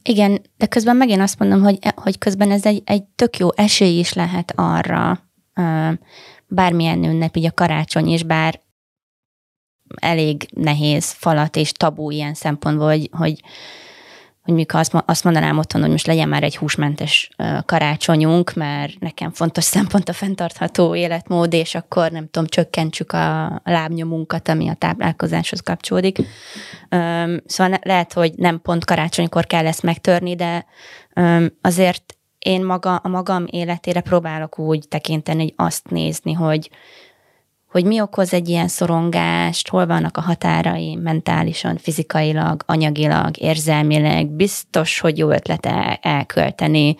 Igen, de közben megint azt mondom, hogy, hogy közben ez egy, egy tök jó esély is lehet arra, bármilyen ünnep, így a karácsony is, bár elég nehéz falat és tabu ilyen szempontból, hogy, hogy hogy mikor azt, mondanám otthon, hogy most legyen már egy húsmentes karácsonyunk, mert nekem fontos szempont a fenntartható életmód, és akkor nem tudom, csökkentsük a lábnyomunkat, ami a táplálkozáshoz kapcsolódik. Szóval lehet, hogy nem pont karácsonykor kell ezt megtörni, de azért én maga, a magam életére próbálok úgy tekinteni, hogy azt nézni, hogy, hogy mi okoz egy ilyen szorongást, hol vannak a határai mentálisan, fizikailag, anyagilag, érzelmileg, biztos, hogy jó ötlete elkölteni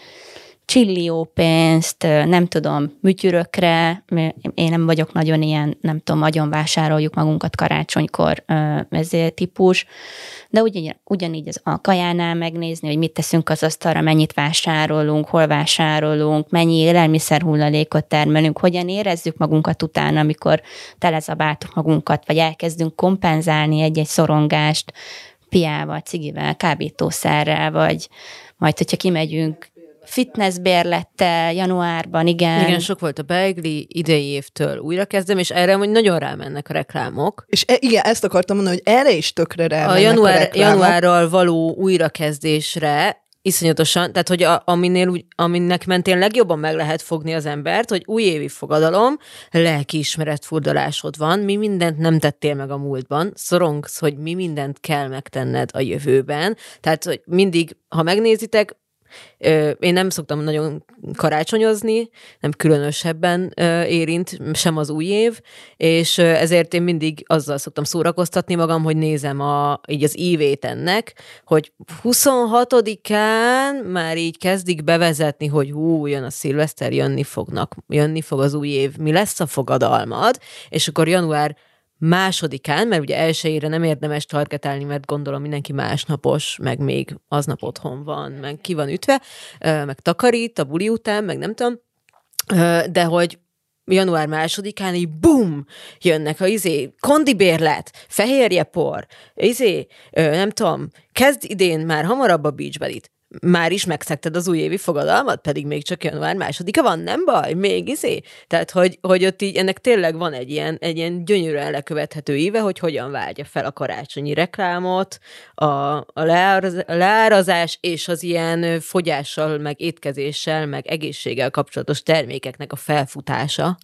csillió pénzt, nem tudom, műtyürökre, én nem vagyok nagyon ilyen, nem tudom, nagyon vásároljuk magunkat karácsonykor ezért típus, de ugyan, ugyanígy az a kajánál megnézni, hogy mit teszünk az asztalra, mennyit vásárolunk, hol vásárolunk, mennyi élelmiszer hulladékot termelünk, hogyan érezzük magunkat utána, amikor telezabáltuk magunkat, vagy elkezdünk kompenzálni egy-egy szorongást piával, cigivel, kábítószerrel, vagy majd, hogyha kimegyünk fitnessbérlettel januárban, igen. Igen, sok volt a beigli, idei évtől újra kezdem, és erre hogy nagyon rámennek a reklámok. És e, igen, ezt akartam mondani, hogy erre is tökre rámennek a, január, a reklámok. januárral való újrakezdésre iszonyatosan, tehát hogy a, aminél úgy, aminek mentén legjobban meg lehet fogni az embert, hogy újévi fogadalom, lelkiismeret furdalásod van, mi mindent nem tettél meg a múltban, szorongsz, hogy mi mindent kell megtenned a jövőben, tehát hogy mindig, ha megnézitek, én nem szoktam nagyon karácsonyozni, nem különösebben érint sem az új év, és ezért én mindig azzal szoktam szórakoztatni magam, hogy nézem a, így az ívét ennek, hogy 26-án már így kezdik bevezetni, hogy hú, jön a szilveszter, jönni fognak, jönni fog az új év, mi lesz a fogadalmad, és akkor január másodikán, mert ugye elsőjére nem érdemes targetálni, mert gondolom mindenki másnapos, meg még aznap otthon van, meg ki van ütve, meg takarít a buli után, meg nem tudom, de hogy január másodikán így bum, jönnek a izé, kondibérlet, fehérjepor, izé, nem tudom, kezd idén már hamarabb a beachbelit, már is megszekted az újévi fogadalmat, pedig még csak január másodika van, nem baj, még izé. Tehát, hogy, hogy ott így ennek tényleg van egy ilyen, egy ilyen gyönyörűen lekövethető íve, hogy hogyan váltja fel a karácsonyi reklámot, a, a, leáraz, leárazás és az ilyen fogyással, meg étkezéssel, meg egészséggel kapcsolatos termékeknek a felfutása.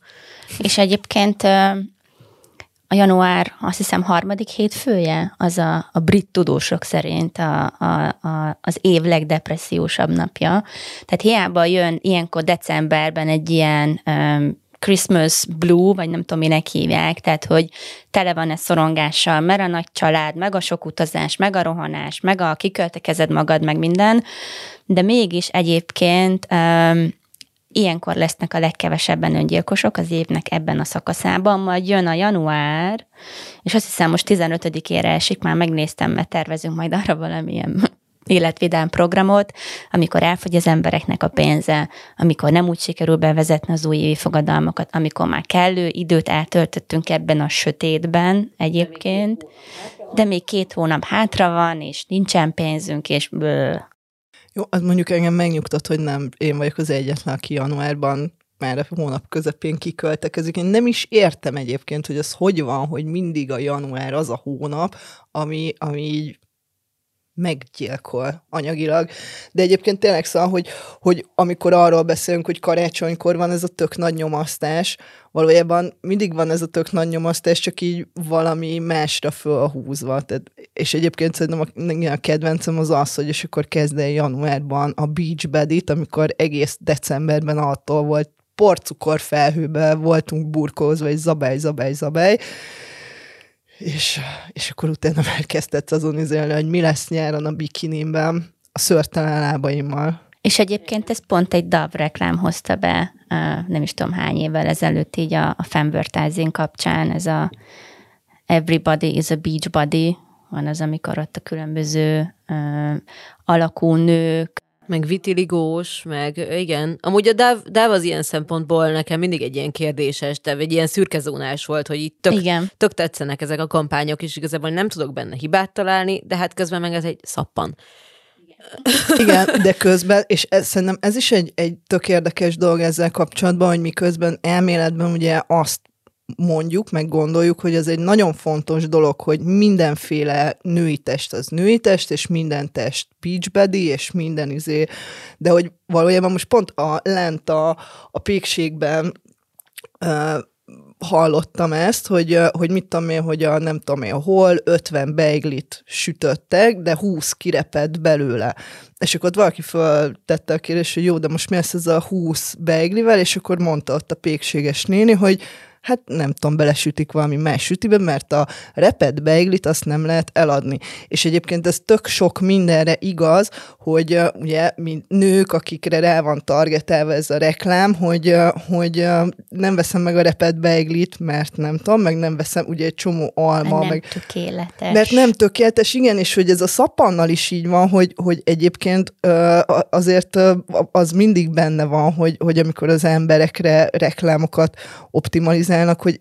És egyébként a január, azt hiszem, harmadik hétfője, az a, a brit tudósok szerint a, a, a, az év legdepressziósabb napja. Tehát hiába jön ilyenkor decemberben egy ilyen um, Christmas blue, vagy nem tudom, minek hívják, tehát, hogy tele van ez szorongással, mert a nagy család, meg a sok utazás, meg a rohanás, meg a kiköltekezed magad, meg minden, de mégis egyébként um, ilyenkor lesznek a legkevesebben öngyilkosok az évnek ebben a szakaszában, majd jön a január, és azt hiszem most 15-ére esik, már megnéztem, mert tervezünk majd arra valamilyen életvidám programot, amikor elfogy az embereknek a pénze, amikor nem úgy sikerül bevezetni az új évi fogadalmakat, amikor már kellő időt eltöltöttünk ebben a sötétben egyébként, de még két hónap hátra van, és nincsen pénzünk, és bő, jó, az mondjuk engem megnyugtat, hogy nem én vagyok az egyetlen, aki januárban már a hónap közepén kiköltekezik. Én nem is értem egyébként, hogy az hogy van, hogy mindig a január az a hónap, ami, ami így meggyilkol anyagilag. De egyébként tényleg szóval, hogy, hogy amikor arról beszélünk, hogy karácsonykor van ez a tök nagy nyomasztás, valójában mindig van ez a tök nagy nyomasztás, csak így valami másra fölhúzva. Tehát, és egyébként szerintem a, a kedvencem az az, hogy és akkor kezd el januárban a Beach Bedit, amikor egész decemberben attól volt porcukor felhőben voltunk burkózva, és zabály, zabály, zabály, és, és akkor utána már kezdett azon izélni, hogy mi lesz nyáron a bikinimben, a szörtelen lábaimmal. És egyébként ez pont egy DAV reklám hozta be, nem is tudom hány évvel ezelőtt így a, a fanvertising kapcsán, ez a Everybody is a beach body, van az, amikor ott a különböző uh, alakú nők, meg vitiligós, meg igen. Amúgy a DAV, DAV az ilyen szempontból nekem mindig egy ilyen kérdéses, de egy ilyen szürkezónás volt, hogy itt tök, igen. tök tetszenek ezek a kampányok, és igazából nem tudok benne hibát találni, de hát közben meg ez egy szappan. Igen, de közben, és ez, szerintem ez is egy, egy tök érdekes dolog ezzel kapcsolatban, hogy miközben elméletben ugye azt mondjuk, meg gondoljuk, hogy ez egy nagyon fontos dolog, hogy mindenféle női test az női test, és minden test beachbody, és minden izé, de hogy valójában most pont a lent a, a pékségben uh, hallottam ezt, hogy, hogy mit tudom én, hogy a nem tudom én hol 50 beiglit sütöttek, de 20 kirepett belőle. És akkor ott valaki föltette a kérdést, hogy jó, de most mi lesz ez a 20 beiglivel, és akkor mondta ott a pékséges néni, hogy hát nem tudom, belesütik valami más sütibe, mert a repet beiglit azt nem lehet eladni. És egyébként ez tök sok mindenre igaz, hogy uh, ugye, mint nők, akikre rá van targetelve ez a reklám, hogy, uh, hogy uh, nem veszem meg a repet beiglit, mert nem tudom, meg nem veszem ugye egy csomó alma. Nem meg, tökéletes. Mert nem tökéletes, igen, és hogy ez a szappannal is így van, hogy, hogy egyébként azért az mindig benne van, hogy, hogy amikor az emberekre reklámokat optimalizál, realizálnak, hogy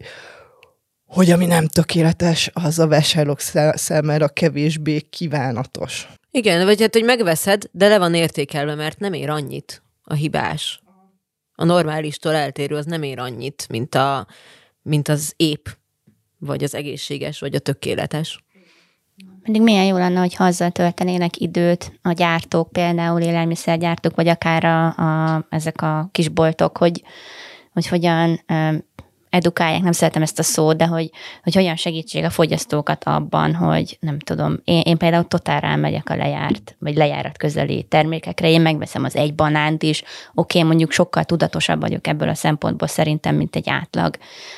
hogy ami nem tökéletes, az a vásárlók számára kevésbé kívánatos. Igen, vagy hát, hogy megveszed, de le van értékelve, mert nem ér annyit a hibás. A normálistól eltérő az nem ér annyit, mint, a, mint az épp, vagy az egészséges, vagy a tökéletes. Pedig milyen jó lenne, hogy azzal töltenének időt a gyártók, például élelmiszergyártók, vagy akár a, a, ezek a kisboltok, hogy, hogy hogyan edukálják, nem szeretem ezt a szót, de hogy, hogy hogyan segítség a fogyasztókat abban, hogy nem tudom, én, én például totál elmegyek a lejárt, vagy lejárat közeli termékekre, én megveszem az egy banánt is, oké, okay, mondjuk sokkal tudatosabb vagyok ebből a szempontból szerintem, mint egy átlag,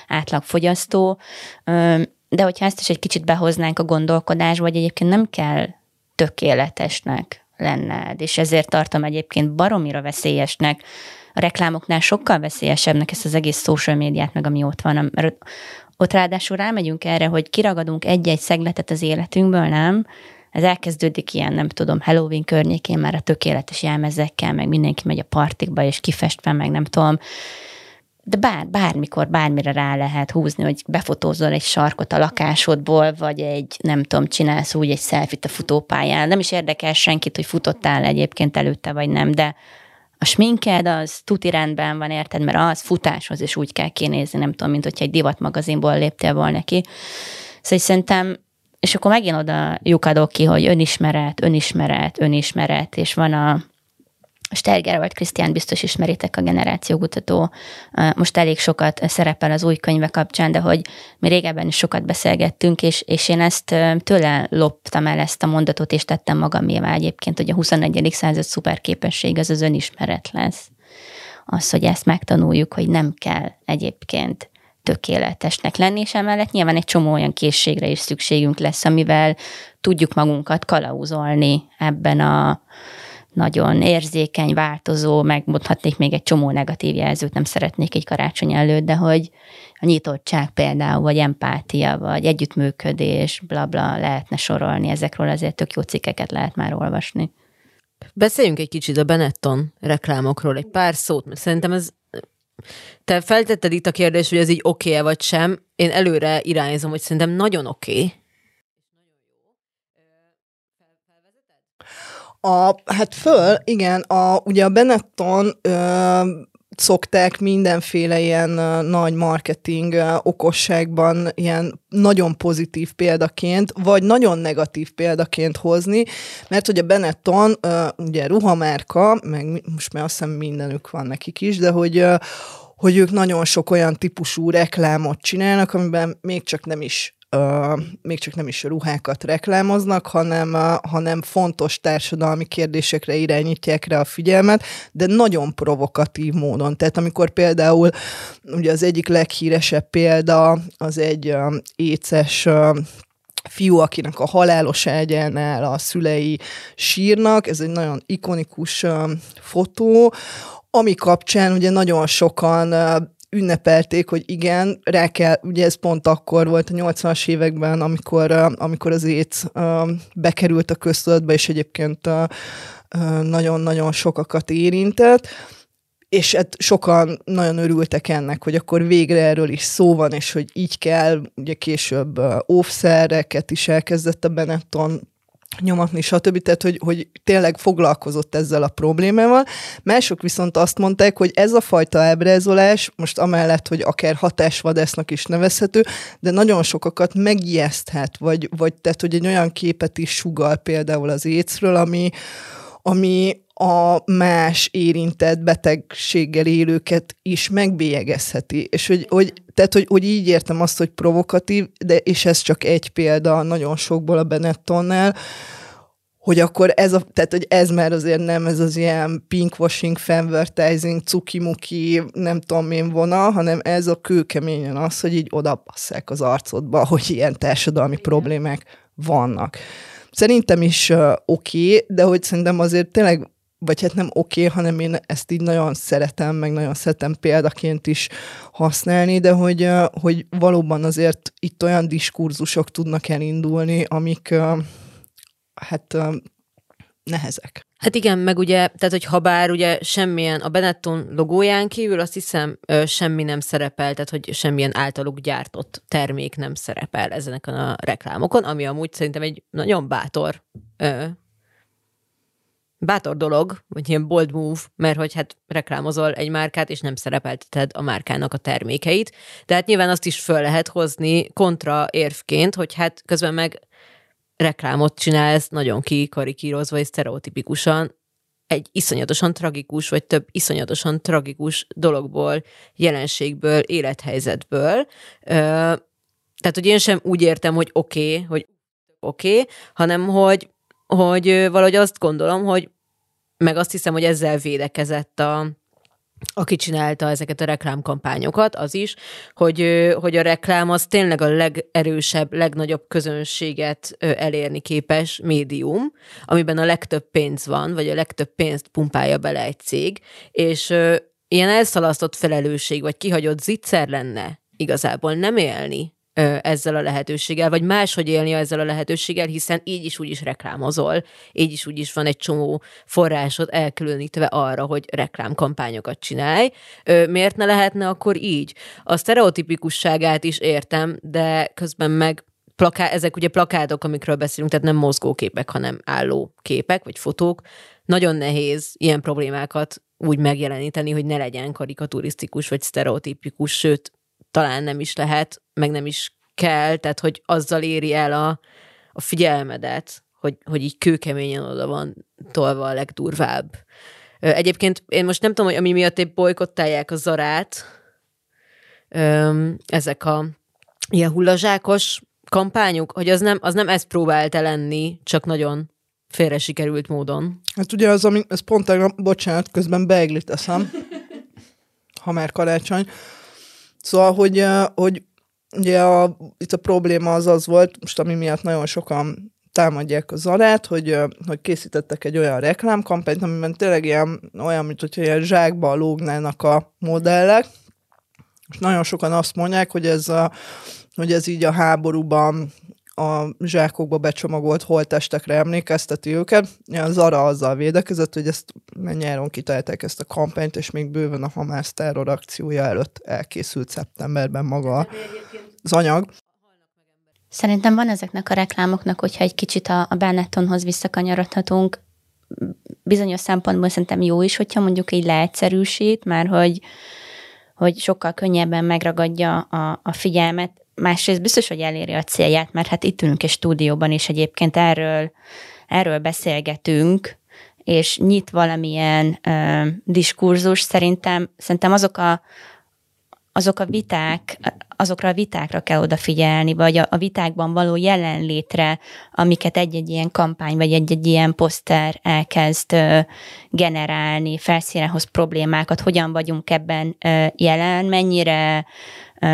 átlag fogyasztó, de hogyha ezt is egy kicsit behoznánk a gondolkodásba, hogy egyébként nem kell tökéletesnek lenned, és ezért tartom egyébként baromira veszélyesnek a reklámoknál sokkal veszélyesebbnek ezt az egész social médiát, meg ami ott van, mert ott ráadásul rámegyünk erre, hogy kiragadunk egy-egy szegletet az életünkből, nem? Ez elkezdődik ilyen, nem tudom, Halloween környékén már a tökéletes jelmezekkel, meg mindenki megy a partikba, és kifestve, meg nem tudom. de bár, bármikor, bármire rá lehet húzni, hogy befotózol egy sarkot a lakásodból, vagy egy, nem tudom, csinálsz úgy egy szelfit a futópályán. Nem is érdekel senkit, hogy futottál egyébként előtte, vagy nem, de a sminked az tuti rendben van, érted, mert az futáshoz is úgy kell kinézni, nem tudom, mint hogyha egy divatmagazinból léptél volna neki. Szóval szerintem, és akkor megint oda lyukadok ki, hogy önismeret, önismeret, önismeret, és van a Sterger vagy Krisztián biztos ismeritek a generációkutató, most elég sokat szerepel az új könyve kapcsán, de hogy mi régebben is sokat beszélgettünk, és, és én ezt tőle loptam el ezt a mondatot, és tettem magamévá egyébként, hogy a 21. század szuper képesség az az önismeret lesz. Az, hogy ezt megtanuljuk, hogy nem kell egyébként tökéletesnek lenni, és emellett nyilván egy csomó olyan készségre is szükségünk lesz, amivel tudjuk magunkat kalauzolni ebben a nagyon érzékeny, változó, megmondhatnék még egy csomó negatív jelzőt, nem szeretnék egy karácsony előtt, de hogy a nyitottság például, vagy empátia, vagy együttműködés, bla bla, lehetne sorolni, ezekről azért tök jó cikkeket lehet már olvasni. Beszéljünk egy kicsit a Benetton reklámokról, egy pár szót, mert szerintem ez te feltetted itt a kérdést, hogy ez így oké okay vagy sem. Én előre irányzom, hogy szerintem nagyon oké. Okay. A, hát föl, igen, a, ugye a Benetton ö, szokták mindenféle ilyen ö, nagy marketing ö, okosságban ilyen nagyon pozitív példaként, vagy nagyon negatív példaként hozni, mert hogy a Benetton ö, ugye ruhamárka, meg most már azt hiszem mindenük van nekik is, de hogy ö, hogy ők nagyon sok olyan típusú reklámot csinálnak, amiben még csak nem is még csak nem is ruhákat reklámoznak, hanem, hanem fontos társadalmi kérdésekre irányítják rá a figyelmet, de nagyon provokatív módon. Tehát amikor például ugye az egyik leghíresebb példa az egy uh, éces uh, fiú, akinek a halálos ágyánál a szülei sírnak, ez egy nagyon ikonikus fotó, ami kapcsán ugye nagyon sokan ünnepelték, hogy igen, rá kell, ugye ez pont akkor volt a 80-as években, amikor, amikor az ÉC bekerült a köztudatba, és egyébként nagyon-nagyon sokakat érintett, és hát sokan nagyon örültek ennek, hogy akkor végre erről is szó van, és hogy így kell, ugye később óvszereket is elkezdett a Benetton nyomatni, stb. Tehát, hogy, hogy tényleg foglalkozott ezzel a problémával. Mások viszont azt mondták, hogy ez a fajta ábrázolás, most amellett, hogy akár hatásvadásznak is nevezhető, de nagyon sokakat megijeszthet, vagy, vagy tehát, hogy egy olyan képet is sugal például az écről, ami, ami a más érintett betegséggel élőket is megbélyegezheti. És hogy, hogy, tehát, hogy, hogy így értem azt, hogy provokatív, de és ez csak egy példa nagyon sokból a Benettonnál, hogy akkor ez, a, tehát, hogy ez már azért nem ez az ilyen pinkwashing, fanvertising, cukimuki, nem tudom én vonal, hanem ez a kőkeményen az, hogy így odapasszák az arcodba, hogy ilyen társadalmi problémák vannak. Szerintem is uh, oké, okay, de hogy szerintem azért tényleg vagy hát nem oké, okay, hanem én ezt így nagyon szeretem, meg nagyon szeretem példaként is használni, de hogy, hogy valóban azért itt olyan diskurzusok tudnak elindulni, amik hát nehezek. Hát igen, meg ugye, tehát hogy ha bár ugye semmilyen, a Benetton logóján kívül azt hiszem ö, semmi nem szerepel, tehát hogy semmilyen általuk gyártott termék nem szerepel ezeneken a reklámokon, ami amúgy szerintem egy nagyon bátor ö, bátor dolog, vagy ilyen bold move, mert hogy hát reklámozol egy márkát, és nem szerepelteted a márkának a termékeit. De hát nyilván azt is föl lehet hozni kontra érvként, hogy hát közben meg reklámot csinálsz nagyon kikarikírozva és sztereotipikusan egy iszonyatosan tragikus, vagy több iszonyatosan tragikus dologból, jelenségből, élethelyzetből. Tehát, hogy én sem úgy értem, hogy oké, okay, hogy oké, okay, hanem hogy hogy valahogy azt gondolom, hogy meg azt hiszem, hogy ezzel védekezett a, aki csinálta ezeket a reklámkampányokat, az is, hogy, hogy a reklám az tényleg a legerősebb, legnagyobb közönséget elérni képes médium, amiben a legtöbb pénz van, vagy a legtöbb pénzt pumpálja bele egy cég, és ilyen elszalasztott felelősség, vagy kihagyott zicser lenne igazából nem élni ezzel a lehetőséggel, vagy máshogy élni ezzel a lehetőséggel, hiszen így is úgy is reklámozol, így is úgy is van egy csomó forrásod elkülönítve arra, hogy reklámkampányokat csinálj. Miért ne lehetne akkor így? A sztereotipikusságát is értem, de közben meg plaká, ezek ugye plakátok, amikről beszélünk, tehát nem mozgóképek, hanem álló képek, vagy fotók. Nagyon nehéz ilyen problémákat úgy megjeleníteni, hogy ne legyen karikaturisztikus, vagy sztereotipikus, sőt, talán nem is lehet, meg nem is kell, tehát hogy azzal éri el a, a figyelmedet, hogy, hogy így kőkeményen oda van tolva a legdurvább. Egyébként én most nem tudom, hogy ami miatt épp bolykottálják a zarát, ezek a ilyen hullazsákos kampányuk, hogy az nem, az nem ezt próbálta lenni, csak nagyon félre sikerült módon. Hát ugye az, ami, ez pont tegnap, bocsánat, közben beeglit eszem, ha már karácsony. Szóval, hogy, hogy ugye a, itt a probléma az az volt, most ami miatt nagyon sokan támadják a Zarát, hogy, hogy készítettek egy olyan reklámkampányt, amiben tényleg ilyen, olyan, mint hogyha ilyen zsákba lógnának a modellek, és nagyon sokan azt mondják, hogy ez, a, hogy ez így a háborúban a zsákokba becsomagolt holtestekre emlékezteti őket. A Zara azzal védekezett, hogy ezt nyáron kitalálták ezt a kampányt, és még bőven a Hamász terrorakciója előtt elkészült szeptemberben maga az anyag. Szerintem van ezeknek a reklámoknak, hogyha egy kicsit a, a Benettonhoz visszakanyarodhatunk, bizonyos szempontból szerintem jó is, hogyha mondjuk így leegyszerűsít, mert hogy, hogy sokkal könnyebben megragadja a, a figyelmet, másrészt biztos, hogy eléri a célját, mert hát itt ülünk egy stúdióban, és egyébként erről, erről beszélgetünk, és nyit valamilyen ö, diskurzus, szerintem, szerintem azok a, azok a viták, azokra a vitákra kell odafigyelni, vagy a, a vitákban való jelenlétre, amiket egy-egy ilyen kampány, vagy egy-egy ilyen poszter elkezd ö, generálni, felszínen hoz problémákat, hogyan vagyunk ebben ö, jelen, mennyire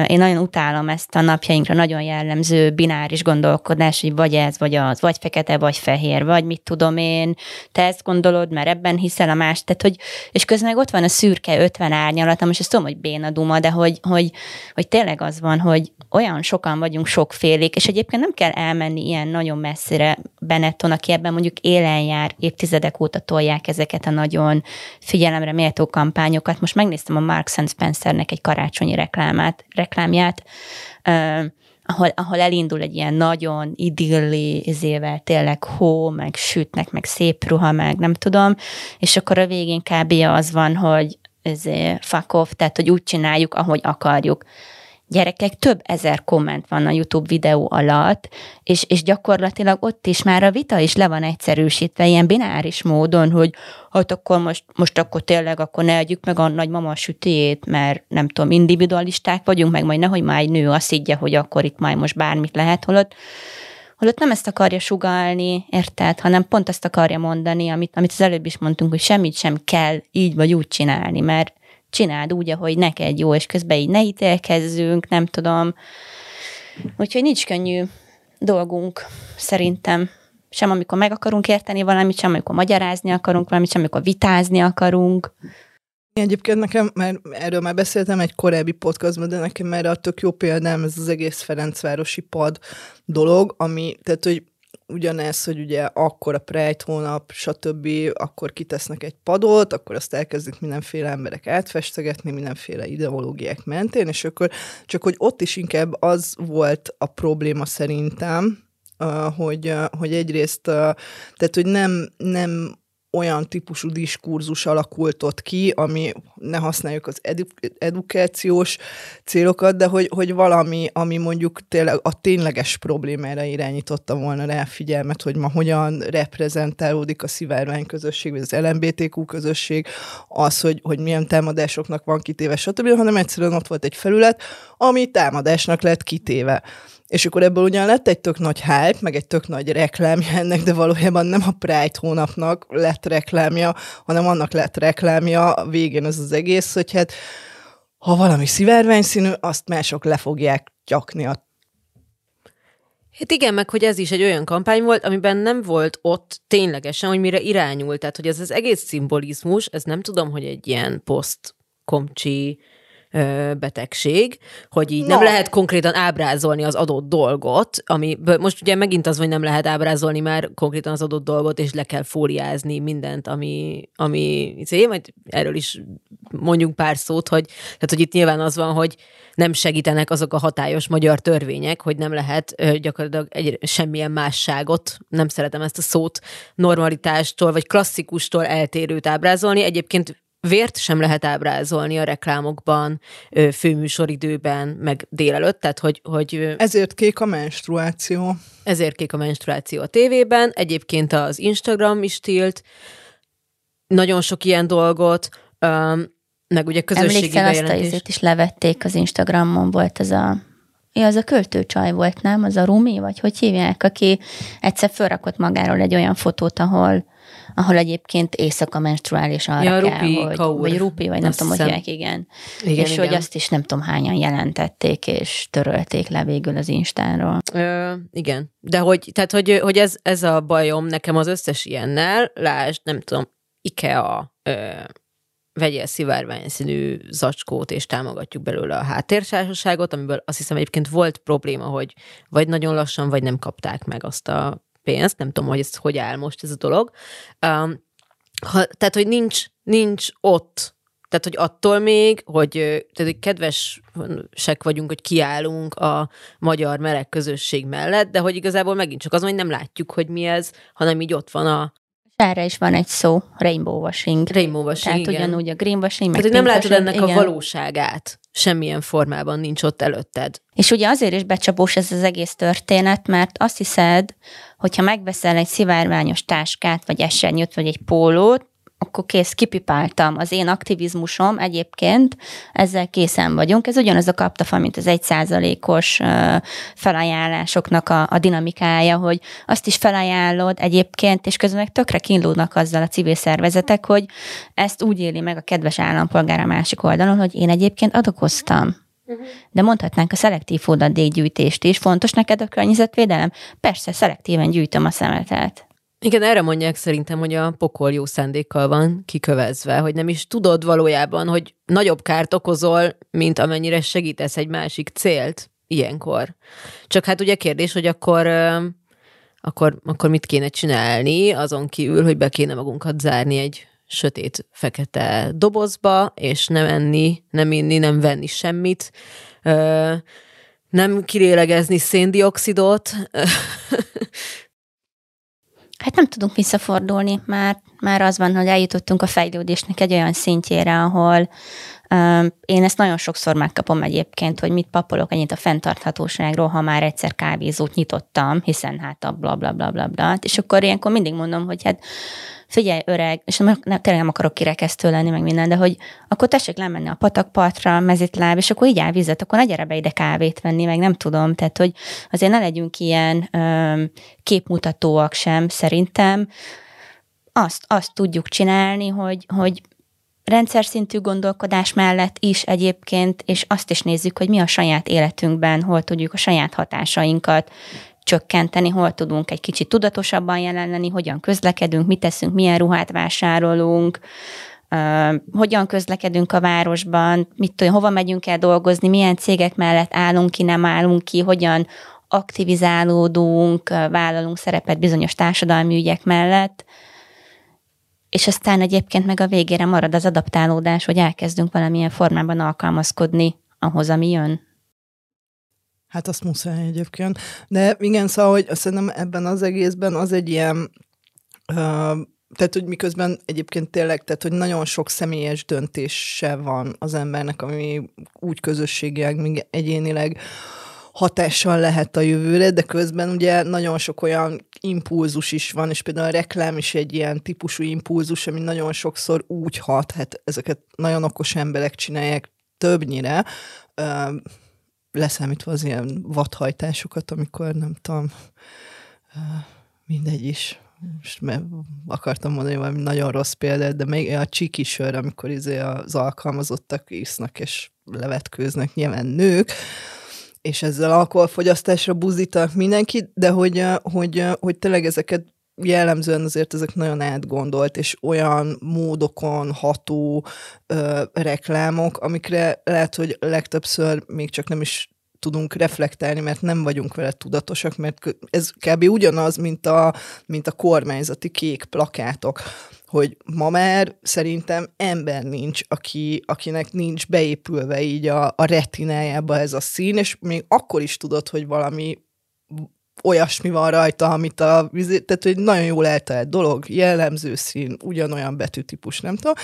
én nagyon utálom ezt a napjainkra nagyon jellemző bináris gondolkodás, hogy vagy ez, vagy az, vagy fekete, vagy fehér, vagy mit tudom én, te ezt gondolod, mert ebben hiszel a más, tehát hogy, és közben meg ott van a szürke 50 árnyalat, most ezt tudom, hogy béna duma, de hogy, hogy, hogy tényleg az van, hogy olyan sokan vagyunk sokfélék, és egyébként nem kell elmenni ilyen nagyon messzire Benetton, aki ebben mondjuk élen jár, évtizedek óta tolják ezeket a nagyon figyelemre méltó kampányokat. Most megnéztem a Marks Spencernek egy karácsonyi reklámát, reklámját, ahol, ahol elindul egy ilyen nagyon idilli izével, tényleg hó, meg sütnek, meg szép ruha, meg nem tudom, és akkor a végén kb. az van, hogy ez fuck off, tehát hogy úgy csináljuk, ahogy akarjuk gyerekek, több ezer komment van a YouTube videó alatt, és, és gyakorlatilag ott is már a vita is le van egyszerűsítve ilyen bináris módon, hogy hát akkor most, most akkor tényleg akkor ne adjuk meg a nagymama sütét, mert nem tudom, individualisták vagyunk, meg majd nehogy már egy nő azt higgye, hogy akkor itt majd most bármit lehet, holott holott nem ezt akarja sugalni, érted, hanem pont ezt akarja mondani, amit, amit az előbb is mondtunk, hogy semmit sem kell így vagy úgy csinálni, mert csináld úgy, ahogy neked jó, és közben így ne ítélkezzünk, nem tudom. Úgyhogy nincs könnyű dolgunk, szerintem. Sem amikor meg akarunk érteni valamit, sem amikor magyarázni akarunk valamit, sem amikor vitázni akarunk. Egyébként nekem, mert erről már beszéltem egy korábbi podcastban, de nekem már a tök jó példám ez az egész Ferencvárosi pad dolog, ami, tehát, hogy ugyanez, hogy ugye akkor a Pride hónap, stb., akkor kitesznek egy padot, akkor azt elkezdik mindenféle emberek átfestegetni, mindenféle ideológiák mentén, és akkor csak hogy ott is inkább az volt a probléma szerintem, hogy, hogy egyrészt, tehát hogy nem, nem olyan típusú diskurzus alakult ott ki, ami ne használjuk az edu- edukációs célokat, de hogy, hogy valami, ami mondjuk tényleg a tényleges problémára irányította volna rá figyelmet, hogy ma hogyan reprezentálódik a szivárvány közösség, vagy az LMBTQ közösség, az, hogy, hogy milyen támadásoknak van kitéve, stb., hanem egyszerűen ott volt egy felület, ami támadásnak lett kitéve. És akkor ebből ugyan lett egy tök nagy hype, meg egy tök nagy reklámja ennek, de valójában nem a Pride hónapnak lett reklámja, hanem annak lett reklámja a végén az az egész, hogy hát ha valami szivárványszínű, azt mások le fogják gyakni a Hát igen, meg hogy ez is egy olyan kampány volt, amiben nem volt ott ténylegesen, hogy mire irányult. Tehát, hogy ez az egész szimbolizmus, ez nem tudom, hogy egy ilyen poszt komcsi betegség, hogy így no. nem lehet konkrétan ábrázolni az adott dolgot, ami most ugye megint az, hogy nem lehet ábrázolni már konkrétan az adott dolgot, és le kell fóliázni mindent, ami, ami izé, majd erről is mondjunk pár szót, hogy, tehát, hogy itt nyilván az van, hogy nem segítenek azok a hatályos magyar törvények, hogy nem lehet gyakorlatilag egy, semmilyen másságot, nem szeretem ezt a szót, normalitástól vagy klasszikustól eltérőt ábrázolni. Egyébként vért sem lehet ábrázolni a reklámokban, főműsoridőben, meg délelőtt, tehát hogy, hogy... Ezért kék a menstruáció. Ezért kék a menstruáció a tévében, egyébként az Instagram is tilt, nagyon sok ilyen dolgot, meg ugye közösségi Emlékszel, bejelentés. azt a is levették az Instagramon, volt ez a Ja, az a költőcsaj volt, nem? Az a Rumi, vagy hogy hívják, aki egyszer felrakott magáról egy olyan fotót, ahol ahol egyébként éjszaka menstruális arra ja, kell, rupi, hogy, kaur. vagy rupi, vagy nem tudom, hogy hívják, igen. igen. És igen. hogy azt is nem tudom hányan jelentették, és törölték le végül az Instánról. Ö, igen, de hogy, tehát, hogy, hogy ez, ez a bajom nekem az összes ilyennel, lásd, nem tudom, IKEA, ö, vegyél szivárványszínű zacskót, és támogatjuk belőle a háttértársaságot, amiből azt hiszem egyébként volt probléma, hogy vagy nagyon lassan, vagy nem kapták meg azt a pénzt, nem tudom, hogy ez hogy áll most ez a dolog. Um, ha, tehát, hogy nincs, nincs ott tehát, hogy attól még, hogy, tehát, hogy kedvesek vagyunk, hogy kiállunk a magyar meleg közösség mellett, de hogy igazából megint csak az, hogy nem látjuk, hogy mi ez, hanem így ott van a, erre is van egy szó, rainbow washing. Rainbow washing, Tehát igen. ugyanúgy a green washing, meg Tehát, hogy nem látod ennek igen. a valóságát. Semmilyen formában nincs ott előtted. És ugye azért is becsapós ez az egész történet, mert azt hiszed, hogyha megveszel egy szivárványos táskát, vagy esernyőt, vagy egy pólót, akkor kész, kipipáltam. Az én aktivizmusom egyébként, ezzel készen vagyunk. Ez ugyanaz a kaptafa, mint az egy százalékos felajánlásoknak a, a dinamikája, hogy azt is felajánlod egyébként, és közben meg tökre kínlódnak azzal a civil szervezetek, hogy ezt úgy éli meg a kedves állampolgár a másik oldalon, hogy én egyébként adokoztam. Uh-huh. De mondhatnánk a szelektív hulladékgyűjtést is. Fontos neked a környezetvédelem? Persze, szelektíven gyűjtöm a szemetet. Igen, erre mondják szerintem, hogy a pokol jó szándékkal van kikövezve, hogy nem is tudod valójában, hogy nagyobb kárt okozol, mint amennyire segítesz egy másik célt ilyenkor. Csak hát ugye kérdés, hogy akkor, akkor, akkor mit kéne csinálni, azon kívül, hogy be kéne magunkat zárni egy sötét, fekete dobozba, és nem enni, nem inni, nem venni semmit, nem kirélegezni széndiokszidot, Hát nem tudunk visszafordulni, már, már az van, hogy eljutottunk a fejlődésnek egy olyan szintjére, ahol én ezt nagyon sokszor megkapom egyébként, hogy mit papolok ennyit a fenntarthatóságról, ha már egyszer kávézót nyitottam, hiszen hát a bla bla bla bla bla. És akkor ilyenkor mindig mondom, hogy hát figyelj öreg, és nem, nem, tényleg nem akarok kirekesztő lenni, meg minden, de hogy akkor tessék lemenni a patakpartra, mezitláb, és akkor így áll vizet, akkor ne gyere be ide kávét venni, meg nem tudom, tehát hogy azért ne legyünk ilyen ö, képmutatóak sem, szerintem. Azt, azt tudjuk csinálni, hogy, hogy rendszer szintű gondolkodás mellett is egyébként, és azt is nézzük, hogy mi a saját életünkben, hol tudjuk a saját hatásainkat csökkenteni, hol tudunk egy kicsit tudatosabban jelen lenni, hogyan közlekedünk, mit teszünk, milyen ruhát vásárolunk, Uh, hogyan közlekedünk a városban, mit tudom, hova megyünk el dolgozni, milyen cégek mellett állunk ki, nem állunk ki, hogyan aktivizálódunk, vállalunk szerepet bizonyos társadalmi ügyek mellett, és aztán egyébként meg a végére marad az adaptálódás, hogy elkezdünk valamilyen formában alkalmazkodni ahhoz, ami jön. Hát azt muszáj egyébként. De igen, szóval, hogy szerintem ebben az egészben az egy ilyen, uh, tehát, hogy miközben egyébként tényleg, tehát, hogy nagyon sok személyes döntése van az embernek, ami úgy közösségileg, még egyénileg hatással lehet a jövőre, de közben ugye nagyon sok olyan impulzus is van, és például a reklám is egy ilyen típusú impulzus, ami nagyon sokszor úgy hat, hát ezeket nagyon okos emberek csinálják többnyire, leszámítva az ilyen vadhajtásokat, amikor nem tudom, mindegy is. Most mert akartam mondani valami nagyon rossz példát, de még a csiki sör, amikor izé az alkalmazottak isznak és levetkőznek, nyilván nők, és ezzel alkoholfogyasztásra buzítanak mindenkit, de hogy, hogy, hogy tényleg ezeket jellemzően azért ezek nagyon átgondolt, és olyan módokon ható ö, reklámok, amikre lehet, hogy legtöbbször még csak nem is tudunk reflektálni, mert nem vagyunk vele tudatosak, mert ez kb. ugyanaz, mint a, mint a kormányzati kék plakátok hogy ma már szerintem ember nincs, aki, akinek nincs beépülve így a, a retinájába ez a szín, és még akkor is tudod, hogy valami olyasmi van rajta, amit a, tehát hogy nagyon jól eltalált dolog, jellemző szín, ugyanolyan betűtípus, nem tudom.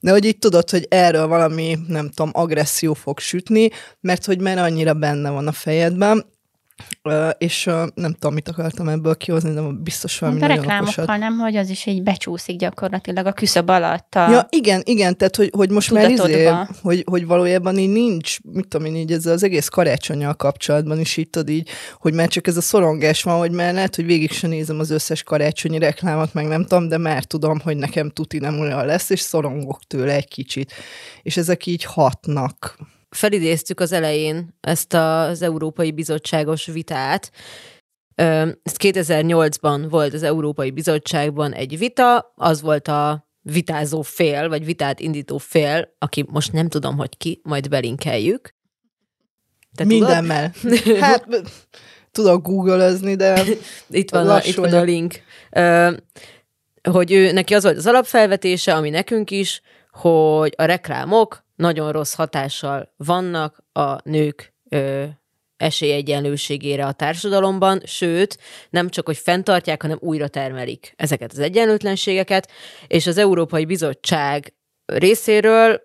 De hogy így tudod, hogy erről valami, nem tudom, agresszió fog sütni, mert hogy már annyira benne van a fejedben, Uh, és uh, nem tudom, mit akartam ebből kihozni, de biztos valami hát a reklámokkal nem, hogy az is így becsúszik gyakorlatilag a küszöb alatt. A ja, igen, igen, tehát hogy, hogy most már izé, hogy, hogy valójában így nincs, mit tudom én, így ez az egész karácsonyjal kapcsolatban is itt ad így, hogy már csak ez a szorongás van, hogy már lehet, hogy végig sem nézem az összes karácsonyi reklámot, meg nem tudom, de már tudom, hogy nekem tuti nem olyan lesz, és szorongok tőle egy kicsit. És ezek így hatnak felidéztük az elején ezt az Európai Bizottságos vitát. Ez 2008-ban volt az Európai Bizottságban egy vita, az volt a vitázó fél, vagy vitát indító fél, aki most nem tudom, hogy ki, majd belinkeljük. Te Mindennel. Hát tudok googlezni, de itt van, a, itt van a link. Hogy ő, neki az volt az alapfelvetése, ami nekünk is, hogy a reklámok nagyon rossz hatással vannak a nők ö, esélyegyenlőségére a társadalomban, sőt, nem csak, hogy fenntartják, hanem újra termelik ezeket az egyenlőtlenségeket, és az Európai Bizottság részéről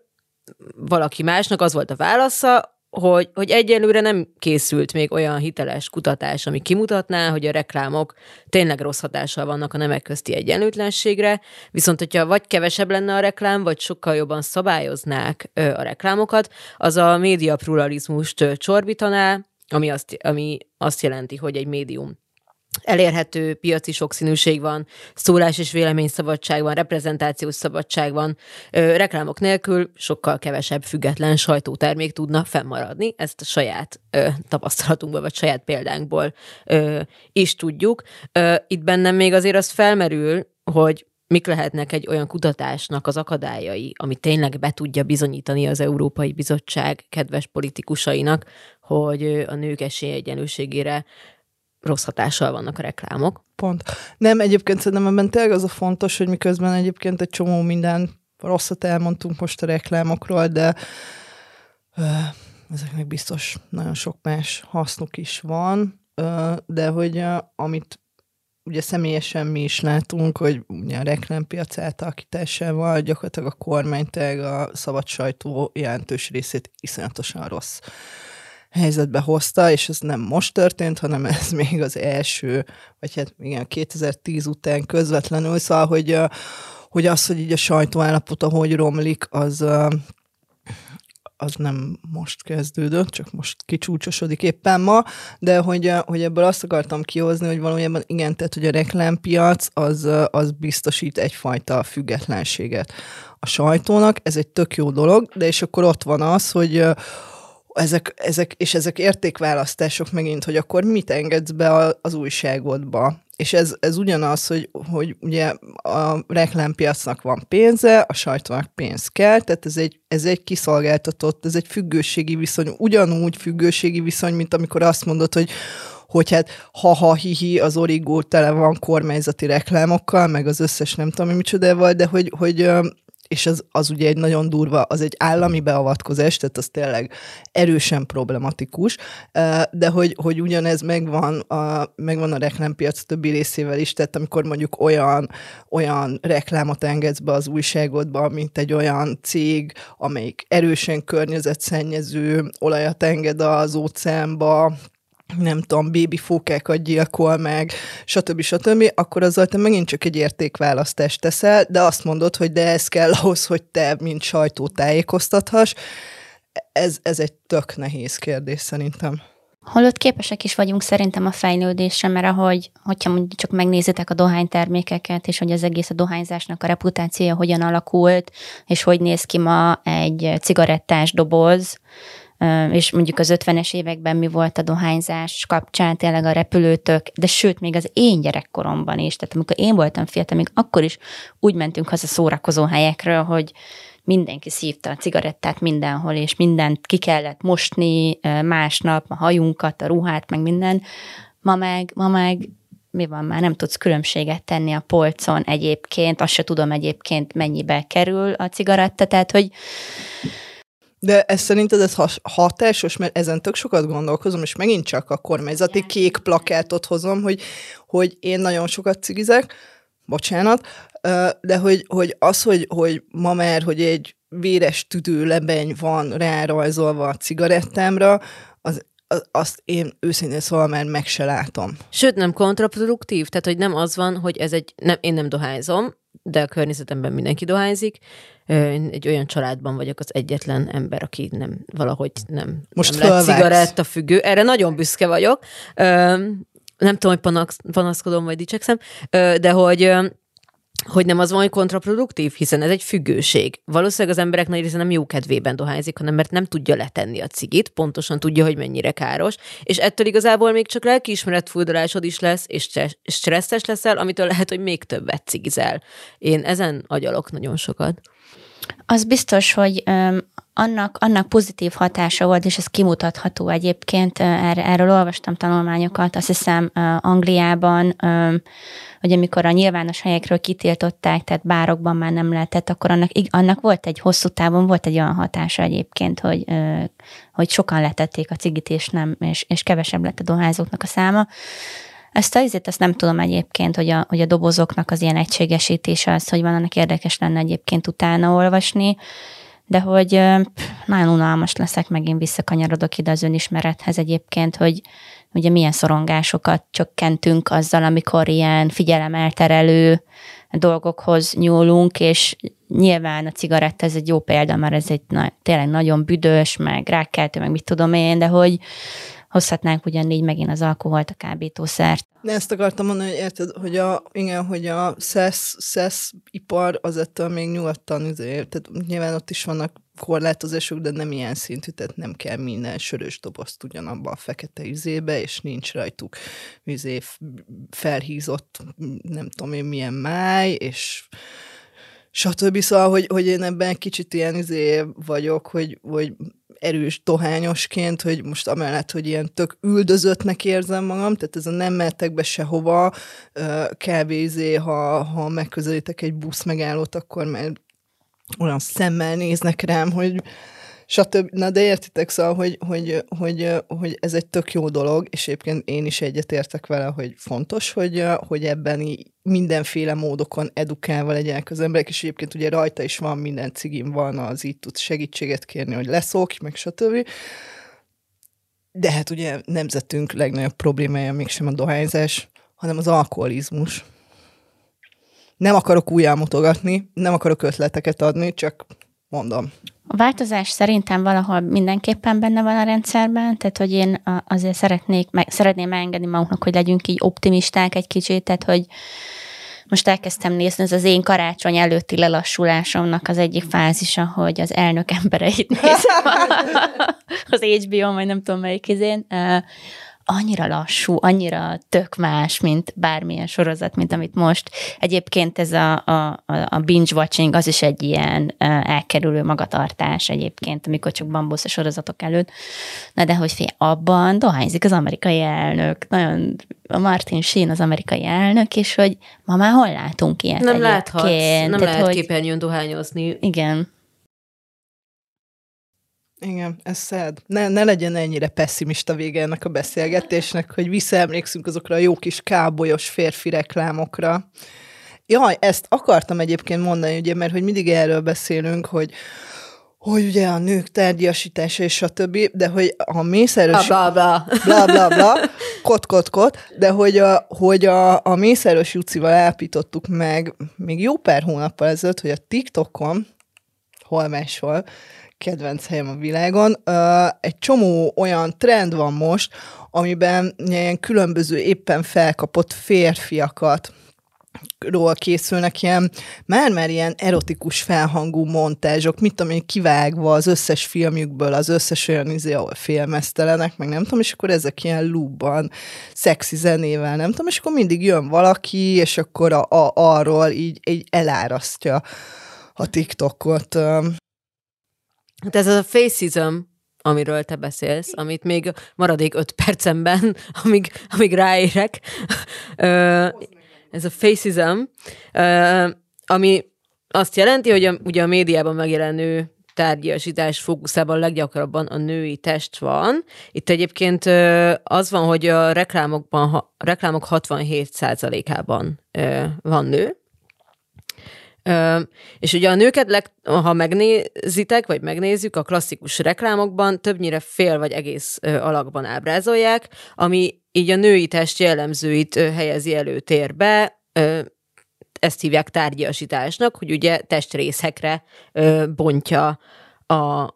valaki másnak az volt a válasza, hogy, hogy egyelőre nem készült még olyan hiteles kutatás, ami kimutatná, hogy a reklámok tényleg rossz hatással vannak a nemek közti egyenlőtlenségre, viszont hogyha vagy kevesebb lenne a reklám, vagy sokkal jobban szabályoznák a reklámokat, az a média pluralizmust csorbítaná, ami azt, ami azt jelenti, hogy egy médium elérhető piaci sokszínűség van, szólás és véleményszabadság van, reprezentációs szabadság van, ö, reklámok nélkül sokkal kevesebb független sajtótermék tudna fennmaradni, ezt a saját ö, tapasztalatunkból, vagy saját példánkból ö, is tudjuk. Ö, itt bennem még azért az felmerül, hogy mik lehetnek egy olyan kutatásnak az akadályai, ami tényleg be tudja bizonyítani az Európai Bizottság kedves politikusainak, hogy a nők esélyegyenlőségére rossz hatással vannak a reklámok. Pont. Nem, egyébként szerintem ebben tényleg az a fontos, hogy miközben egyébként egy csomó minden rosszat elmondtunk most a reklámokról, de ö, ezeknek biztos nagyon sok más hasznuk is van, ö, de hogy ö, amit ugye személyesen mi is látunk, hogy ugye a reklámpiac átalakításával gyakorlatilag a kormánytag a szabad sajtó jelentős részét iszonyatosan rossz helyzetbe hozta, és ez nem most történt, hanem ez még az első, vagy hát igen, 2010 után közvetlenül, szóval, hogy, hogy az, hogy így a sajtóállapota hogy romlik, az, az nem most kezdődött, csak most kicsúcsosodik éppen ma, de hogy, hogy ebből azt akartam kihozni, hogy valójában igen, tehát hogy a reklámpiac az, az biztosít egyfajta függetlenséget a sajtónak, ez egy tök jó dolog, de és akkor ott van az, hogy, ezek, ezek, és ezek értékválasztások megint, hogy akkor mit engedsz be az újságodba. És ez, ez ugyanaz, hogy, hogy ugye a reklámpiacnak van pénze, a sajtónak pénz kell, tehát ez egy, ez egy kiszolgáltatott, ez egy függőségi viszony, ugyanúgy függőségi viszony, mint amikor azt mondod, hogy hogy hát ha-ha hihi az origó tele van kormányzati reklámokkal, meg az összes nem tudom micsodával, de hogy, hogy és az, az ugye egy nagyon durva, az egy állami beavatkozás, tehát az tényleg erősen problematikus, de hogy, hogy ugyanez megvan a, megvan a reklámpiac többi részével is, tehát amikor mondjuk olyan, olyan reklámot engedsz be az újságodba, mint egy olyan cég, amelyik erősen környezetszennyező olajat enged az óceánba, nem tudom, fókákat gyilkol meg, stb. stb., akkor azzal te megint csak egy értékválasztást teszel, de azt mondod, hogy de ez kell ahhoz, hogy te, mint sajtó tájékoztathass. Ez, ez egy tök nehéz kérdés szerintem. Holott képesek is vagyunk szerintem a fejlődésre, mert ahogy, hogyha mondjuk csak megnézitek a dohánytermékeket, és hogy az egész a dohányzásnak a reputációja hogyan alakult, és hogy néz ki ma egy cigarettás doboz, és mondjuk az 50-es években mi volt a dohányzás kapcsán, tényleg a repülőtök, de sőt, még az én gyerekkoromban is, tehát amikor én voltam fiatal, még akkor is úgy mentünk haza szórakozó helyekről, hogy mindenki szívta a cigarettát mindenhol, és mindent ki kellett mosni másnap, a hajunkat, a ruhát, meg minden. Ma meg, ma meg mi van már, nem tudsz különbséget tenni a polcon egyébként, azt se tudom egyébként mennyibe kerül a cigaretta, tehát hogy de ez szerinted ez hatásos, mert ezen tök sokat gondolkozom, és megint csak a kormányzati kék plakátot hozom, hogy, hogy én nagyon sokat cigizek, bocsánat, de hogy, hogy az, hogy, hogy ma már, hogy egy véres tüdőlebeny van rárajzolva a cigarettámra, az azt én őszintén szóval már meg se látom. Sőt, nem kontraproduktív, tehát hogy nem az van, hogy ez egy, nem, én nem dohányzom, de a környezetemben mindenki dohányzik. Én egy olyan családban vagyok az egyetlen ember, aki nem valahogy nem, Most nem lett cigaretta függő. Erre nagyon büszke vagyok. Nem tudom, hogy panaszkodom, vagy dicsekszem, de hogy hogy nem az van, hogy kontraproduktív, hiszen ez egy függőség. Valószínűleg az emberek nagy része nem jó kedvében dohányzik, hanem mert nem tudja letenni a cigit, pontosan tudja, hogy mennyire káros, és ettől igazából még csak lelkiismeret furdalásod is lesz, és stresszes leszel, amitől lehet, hogy még többet cigizel. Én ezen agyalok nagyon sokat. Az biztos, hogy annak, annak pozitív hatása volt, és ez kimutatható egyébként, erről olvastam tanulmányokat, azt hiszem Angliában, hogy amikor a nyilvános helyekről kitiltották, tehát bárokban már nem lehetett, akkor annak, annak volt egy hosszú távon, volt egy olyan hatása egyébként, hogy, hogy sokan letették a cigit, és, nem, és, és kevesebb lett a dohányzóknak a száma. Ezt azért ezt nem tudom egyébként, hogy a, hogy a dobozoknak az ilyen egységesítése az, hogy van, annak érdekes lenne egyébként utána olvasni, de hogy nagyon unalmas leszek, megint visszakanyarodok ide az önismerethez egyébként, hogy ugye milyen szorongásokat csökkentünk azzal, amikor ilyen figyelemelterelő dolgokhoz nyúlunk, és nyilván a cigaretta ez egy jó példa, mert ez egy na, tényleg nagyon büdös, meg rákkeltő, meg mit tudom én, de hogy hozhatnánk ugyanígy megint az alkoholt, a kábítószert. De ezt akartam mondani, hogy érted, hogy a, igen, hogy a szesz, szesz ipar az ettől még nyugodtan, azért, tehát nyilván ott is vannak korlátozások, de nem ilyen szintű, tehát nem kell minden sörös dobozt ugyanabba a fekete üzébe, és nincs rajtuk üzé felhízott, nem tudom én milyen máj, és stb. Szóval, hogy, hogy én ebben kicsit ilyen izé vagyok, hogy, hogy erős dohányosként, hogy most amellett, hogy ilyen tök üldözöttnek érzem magam, tehát ez a nem mehetek be sehova, kb. Izé, ha, ha megközelítek egy busz megállót, akkor már olyan szemmel néznek rám, hogy stb. Na de értitek, szóval, hogy, hogy, hogy, hogy ez egy tök jó dolog, és egyébként én is egyetértek vele, hogy fontos, hogy, hogy ebben így mindenféle módokon edukálva legyenek az emberek, és egyébként ugye rajta is van, minden cigim van, az így tud segítséget kérni, hogy leszokj, meg stb. De hát ugye nemzetünk legnagyobb problémája mégsem a dohányzás, hanem az alkoholizmus. Nem akarok újjá mutogatni, nem akarok ötleteket adni, csak mondom. A változás szerintem valahol mindenképpen benne van a rendszerben, tehát hogy én azért szeretnék, meg, szeretném engedni magunknak, hogy legyünk így optimisták egy kicsit, tehát hogy most elkezdtem nézni, ez az én karácsony előtti lelassulásomnak az egyik fázisa, hogy az elnök embereit nézem. Az HBO, vagy nem tudom melyik izén, annyira lassú, annyira tök más, mint bármilyen sorozat, mint amit most. Egyébként ez a, a, a binge-watching, az is egy ilyen elkerülő magatartás egyébként, amikor csak bambusz a sorozatok előtt. Na de hogy fél, abban dohányzik az amerikai elnök. Nagyon a Martin Sheen az amerikai elnök, és hogy ma már hol látunk ilyet Nem láthatsz, nem Tehát, lehet hogy... képernyőn dohányozni. Igen. Igen, ez szed. Ne, ne legyen ennyire pessimista vége ennek a beszélgetésnek, hogy visszaemlékszünk azokra a jó kis kábolyos férfi reklámokra. Jaj, ezt akartam egyébként mondani, ugye, mert hogy mindig erről beszélünk, hogy hogy ugye a nők tárgyasítása és a többi, de hogy a mészerős... Bla, bla, bla. bla, bla, kot, kot, kot, de hogy a, hogy a, a mészerős Jucival állapítottuk meg még jó pár hónappal ezelőtt, hogy a TikTokon, hol máshol, kedvenc helyem a világon. Egy csomó olyan trend van most, amiben ilyen különböző éppen felkapott férfiakat ról készülnek ilyen, már-már ilyen erotikus felhangú montázsok, mit tudom én, kivágva az összes filmjükből, az összes olyan izé, ahol filmesztelenek, meg nem tudom, és akkor ezek ilyen lúbban, szexi zenével, nem tudom, és akkor mindig jön valaki, és akkor a, a, arról így, így elárasztja a TikTokot. Hát ez az a facism, amiről te beszélsz, amit még maradék öt percemben, amíg, amíg ráérek. ez a facism, ami azt jelenti, hogy a, ugye a médiában megjelenő tárgyasítás fókuszában leggyakrabban a női test van. Itt egyébként az van, hogy a reklámokban, reklámok 67%-ában van nő, és ugye a nőket, ha megnézitek, vagy megnézzük, a klasszikus reklámokban többnyire fél vagy egész alakban ábrázolják, ami így a női test jellemzőit helyezi előtérbe, ezt hívják tárgyasításnak, hogy ugye testrészekre bontja a,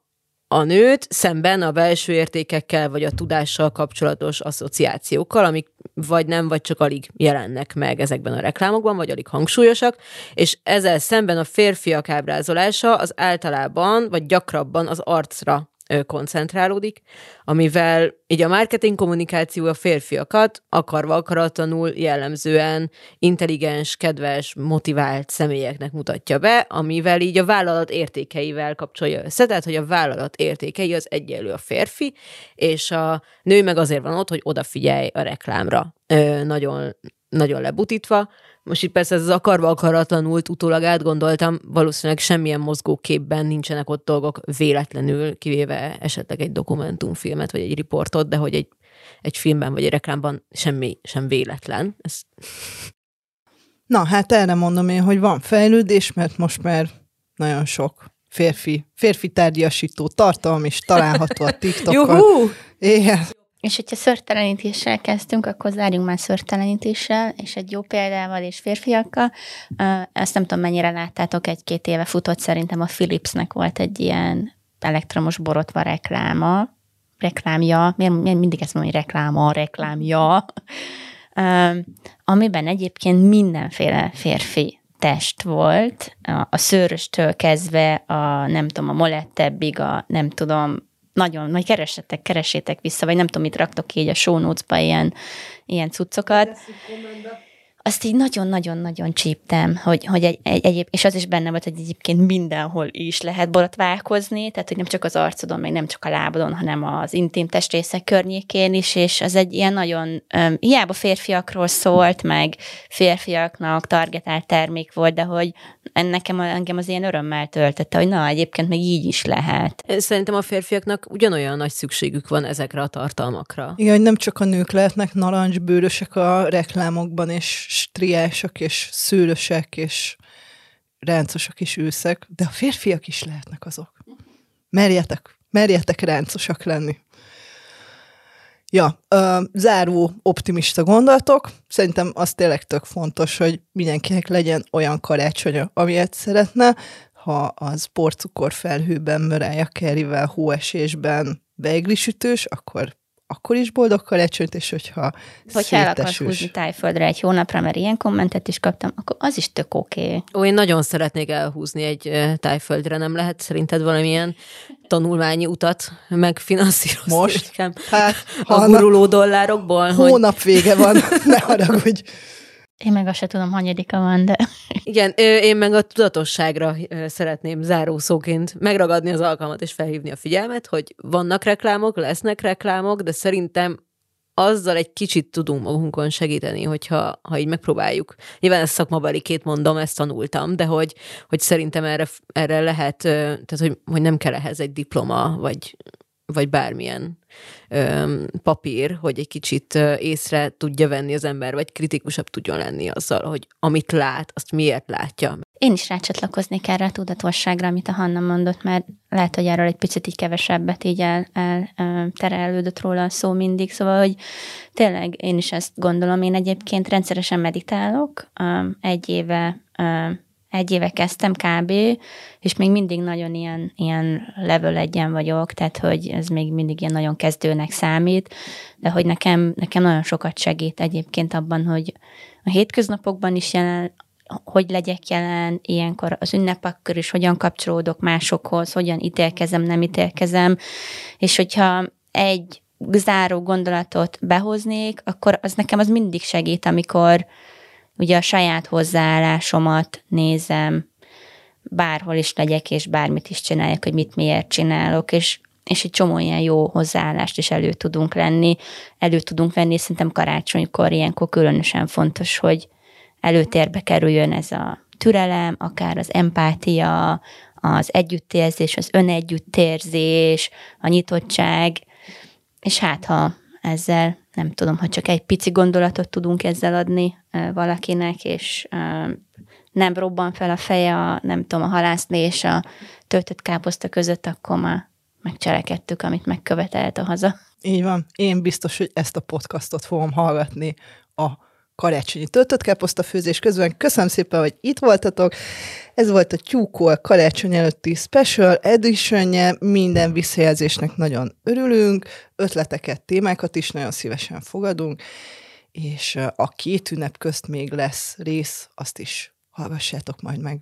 a nőt szemben a belső értékekkel vagy a tudással kapcsolatos asszociációkkal, amik vagy nem, vagy csak alig jelennek meg ezekben a reklámokban, vagy alig hangsúlyosak, és ezzel szemben a férfiak ábrázolása az általában, vagy gyakrabban az arcra koncentrálódik, amivel így a marketing kommunikáció a férfiakat akarva akaratlanul jellemzően intelligens, kedves, motivált személyeknek mutatja be, amivel így a vállalat értékeivel kapcsolja össze, tehát hogy a vállalat értékei az egyenlő a férfi, és a nő meg azért van ott, hogy odafigyelj a reklámra. Ö, nagyon, nagyon lebutítva, most itt persze ez az akarva akaratlanul utólag átgondoltam, valószínűleg semmilyen mozgóképben nincsenek ott dolgok véletlenül, kivéve esetleg egy dokumentumfilmet, vagy egy riportot, de hogy egy, egy filmben vagy egy reklámban semmi sem véletlen. Ez... Na, hát erre mondom én, hogy van fejlődés, mert most már nagyon sok férfi, férfi tárgyasító tartalom is található a TikTokon. Juhú! Igen. És hogyha szörtelenítéssel kezdtünk, akkor zárjunk már szörtelenítéssel, és egy jó példával és férfiakkal. Ezt nem tudom, mennyire láttátok, egy-két éve futott szerintem a Philipsnek volt egy ilyen elektromos borotva rekláma, reklámja, miért, mindig ezt mondom, hogy rekláma, reklámja, amiben egyébként mindenféle férfi test volt, a szőröstől kezdve a nem tudom, a molettebbig, a nem tudom, nagyon, nagy keresetek, keresétek vissza, vagy nem tudom, mit raktok így a show notes-ba ilyen, ilyen cuccokat azt így nagyon-nagyon-nagyon csíptem, hogy, hogy egy, egy, egy, és az is benne volt, hogy egyébként mindenhol is lehet borotválkozni, tehát hogy nem csak az arcodon, meg nem csak a lábadon, hanem az intim testrészek környékén is, és az egy ilyen nagyon, um, hiába férfiakról szólt, meg férfiaknak targetált termék volt, de hogy nekem engem az ilyen örömmel töltette, hogy na, egyébként meg így is lehet. Szerintem a férfiaknak ugyanolyan nagy szükségük van ezekre a tartalmakra. Igen, hogy nem csak a nők lehetnek narancsbőrösek a reklámokban, és striások, és szőlösek, és ráncosak és őszek, de a férfiak is lehetnek azok. Merjetek, merjetek ráncosak lenni. Ja, ö, záró optimista gondolatok. Szerintem az tényleg tök fontos, hogy mindenkinek legyen olyan karácsonya, amilyet szeretne. Ha az porcukor felhőben, Mörája Kerryvel, hóesésben beiglisütős, akkor akkor is boldog karácsonyt, és hogyha Hogyha el akarsz húzni tájföldre egy hónapra, mert ilyen kommentet is kaptam, akkor az is tök oké. Okay. Ó, én nagyon szeretnék elhúzni egy tájföldre, nem lehet szerinted valamilyen tanulmányi utat megfinanszírozni? Most? Nekem? Hát, a guruló dollárokból? Hónap hogy... vége van, ne haragudj. Én meg azt se tudom, hanyadika van, de... Igen, én meg a tudatosságra szeretném zárószóként megragadni az alkalmat és felhívni a figyelmet, hogy vannak reklámok, lesznek reklámok, de szerintem azzal egy kicsit tudunk magunkon segíteni, hogyha ha így megpróbáljuk. Nyilván ezt szakmabeli két mondom, ezt tanultam, de hogy, hogy szerintem erre, erre lehet, tehát hogy, hogy nem kell ehhez egy diploma, vagy vagy bármilyen ö, papír, hogy egy kicsit észre tudja venni az ember, vagy kritikusabb tudjon lenni azzal, hogy amit lát, azt miért látja. Én is rácsatlakoznék erre a tudatosságra, amit a Hanna mondott, mert lehet, hogy erről egy picit így kevesebbet így el, el terelődött róla a szó mindig, szóval, hogy tényleg én is ezt gondolom. Én egyébként rendszeresen meditálok, egy éve egy éve kezdtem kb., és még mindig nagyon ilyen, ilyen level egyen vagyok, tehát hogy ez még mindig ilyen nagyon kezdőnek számít, de hogy nekem, nekem nagyon sokat segít egyébként abban, hogy a hétköznapokban is jelen, hogy legyek jelen, ilyenkor az ünnepakkor is hogyan kapcsolódok másokhoz, hogyan ítélkezem, nem ítélkezem, és hogyha egy záró gondolatot behoznék, akkor az nekem az mindig segít, amikor ugye a saját hozzáállásomat nézem, bárhol is legyek, és bármit is csináljak, hogy mit miért csinálok, és, és egy csomó ilyen jó hozzáállást is elő tudunk lenni, elő tudunk venni, szerintem karácsonykor ilyenkor különösen fontos, hogy előtérbe kerüljön ez a türelem, akár az empátia, az együttérzés, az önegyüttérzés, a nyitottság, és hát ha ezzel, nem tudom, ha csak egy pici gondolatot tudunk ezzel adni valakinek, és nem robban fel a feje a, nem tudom, a halászni és a töltött káposzta között, akkor már megcselekedtük, amit megkövetelt a haza. Így van. Én biztos, hogy ezt a podcastot fogom hallgatni a karácsonyi töltött káposzta főzés közben. Köszönöm szépen, hogy itt voltatok. Ez volt a Tyúkol karácsony előtti special edition Minden visszajelzésnek nagyon örülünk, ötleteket, témákat is nagyon szívesen fogadunk, és a két ünnep közt még lesz rész, azt is hallgassátok majd meg.